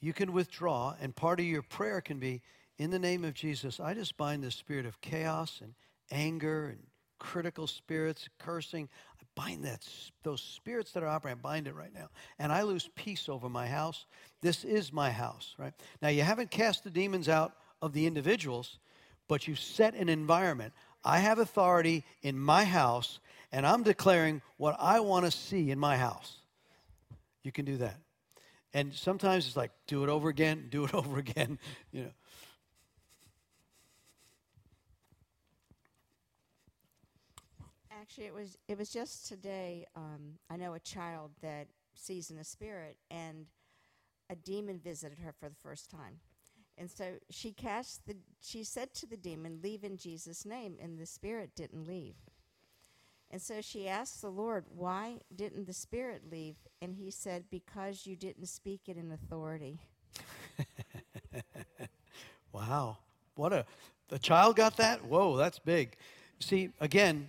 You can withdraw, and part of your prayer can be in the name of Jesus, I just bind the spirit of chaos and anger and critical spirits, cursing. Bind that, those spirits that are operating, bind it right now. And I lose peace over my house. This is my house, right? Now, you haven't cast the demons out of the individuals, but you set an environment. I have authority in my house, and I'm declaring what I want to see in my house. You can do that. And sometimes it's like, do it over again, do it over again, you know. Actually, it was it was just today. Um, I know a child that sees in the spirit, and a demon visited her for the first time, and so she cast the. She said to the demon, "Leave in Jesus' name," and the spirit didn't leave. And so she asked the Lord, "Why didn't the spirit leave?" And He said, "Because you didn't speak it in authority." Wow. What a the child got that? Whoa, that's big. See, again,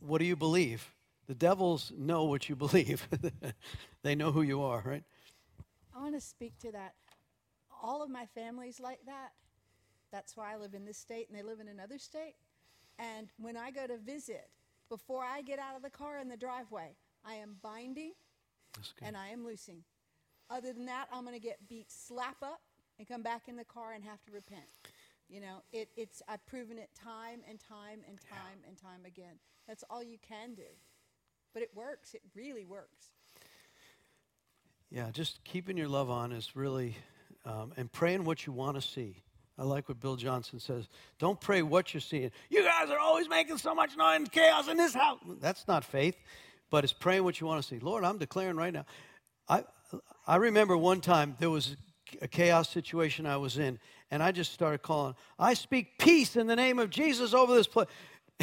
what do you believe? The devils know what you believe. they know who you are, right? I want to speak to that. All of my family's like that. That's why I live in this state and they live in another state. And when I go to visit, before I get out of the car in the driveway, I am binding and I am loosing. Other than that, I'm going to get beat slap up and come back in the car and have to repent. You know, it, it's I've proven it time and time and time yeah. and time again. That's all you can do. But it works. It really works. Yeah, just keeping your love on is really, um, and praying what you want to see. I like what Bill Johnson says. Don't pray what you're seeing. You guys are always making so much noise and chaos in this house. That's not faith, but it's praying what you want to see. Lord, I'm declaring right now. I, I remember one time there was a chaos situation I was in, and I just started calling, I speak peace in the name of Jesus over this place.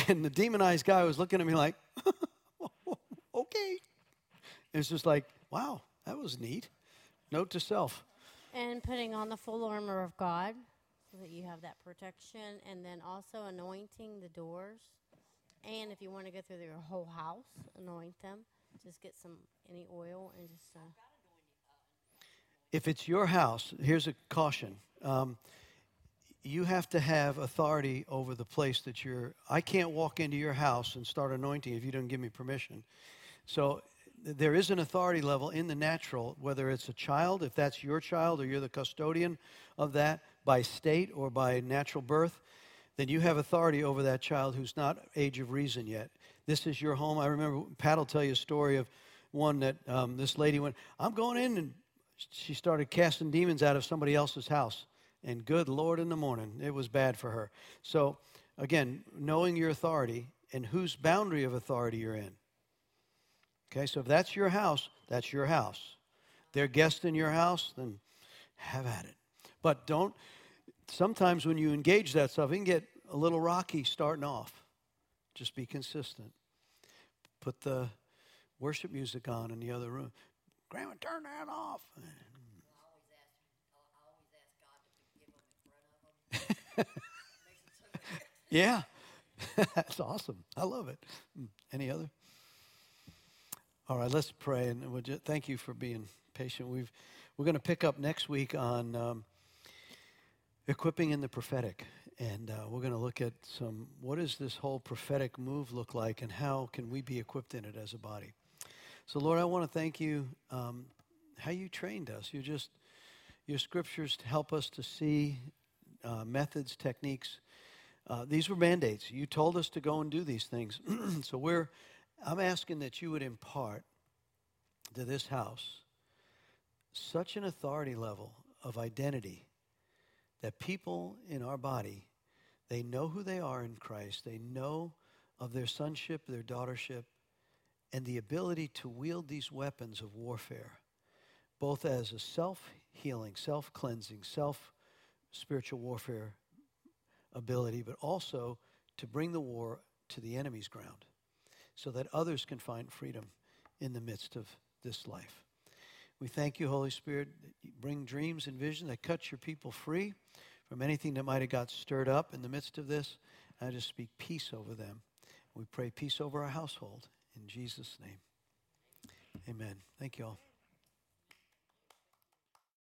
And the demonized guy was looking at me like, okay. It's just like, wow, that was neat. Note to self. And putting on the full armor of God so that you have that protection, and then also anointing the doors. And if you want to go through your whole house, anoint them. Just get some any oil and just. Uh, if it's your house, here's a caution. Um, you have to have authority over the place that you're. I can't walk into your house and start anointing if you don't give me permission. So there is an authority level in the natural, whether it's a child, if that's your child, or you're the custodian of that by state or by natural birth, then you have authority over that child who's not age of reason yet. This is your home. I remember Pat will tell you a story of one that um, this lady went, I'm going in and she started casting demons out of somebody else's house. And good Lord in the morning, it was bad for her. So, again, knowing your authority and whose boundary of authority you're in. Okay, so if that's your house, that's your house. They're guests in your house, then have at it. But don't, sometimes when you engage that stuff, it can get a little rocky starting off. Just be consistent. Put the worship music on in the other room. Grandma, turn that off. yeah, that's awesome. I love it. Any other? All right, let's pray, and we'll just, thank you for being patient. We've we're going to pick up next week on um, equipping in the prophetic, and uh, we're going to look at some. What does this whole prophetic move look like, and how can we be equipped in it as a body? So, Lord, I want to thank you um, how you trained us. You just, your scriptures help us to see uh, methods, techniques. Uh, these were mandates. You told us to go and do these things. so we're, I'm asking that you would impart to this house such an authority level of identity that people in our body, they know who they are in Christ. They know of their sonship, their daughtership, and the ability to wield these weapons of warfare, both as a self healing, self cleansing, self spiritual warfare ability, but also to bring the war to the enemy's ground so that others can find freedom in the midst of this life. We thank you, Holy Spirit, you bring dreams and vision that cut your people free from anything that might have got stirred up in the midst of this. I just speak peace over them. We pray peace over our household. In Jesus' name. Amen. Thank you all.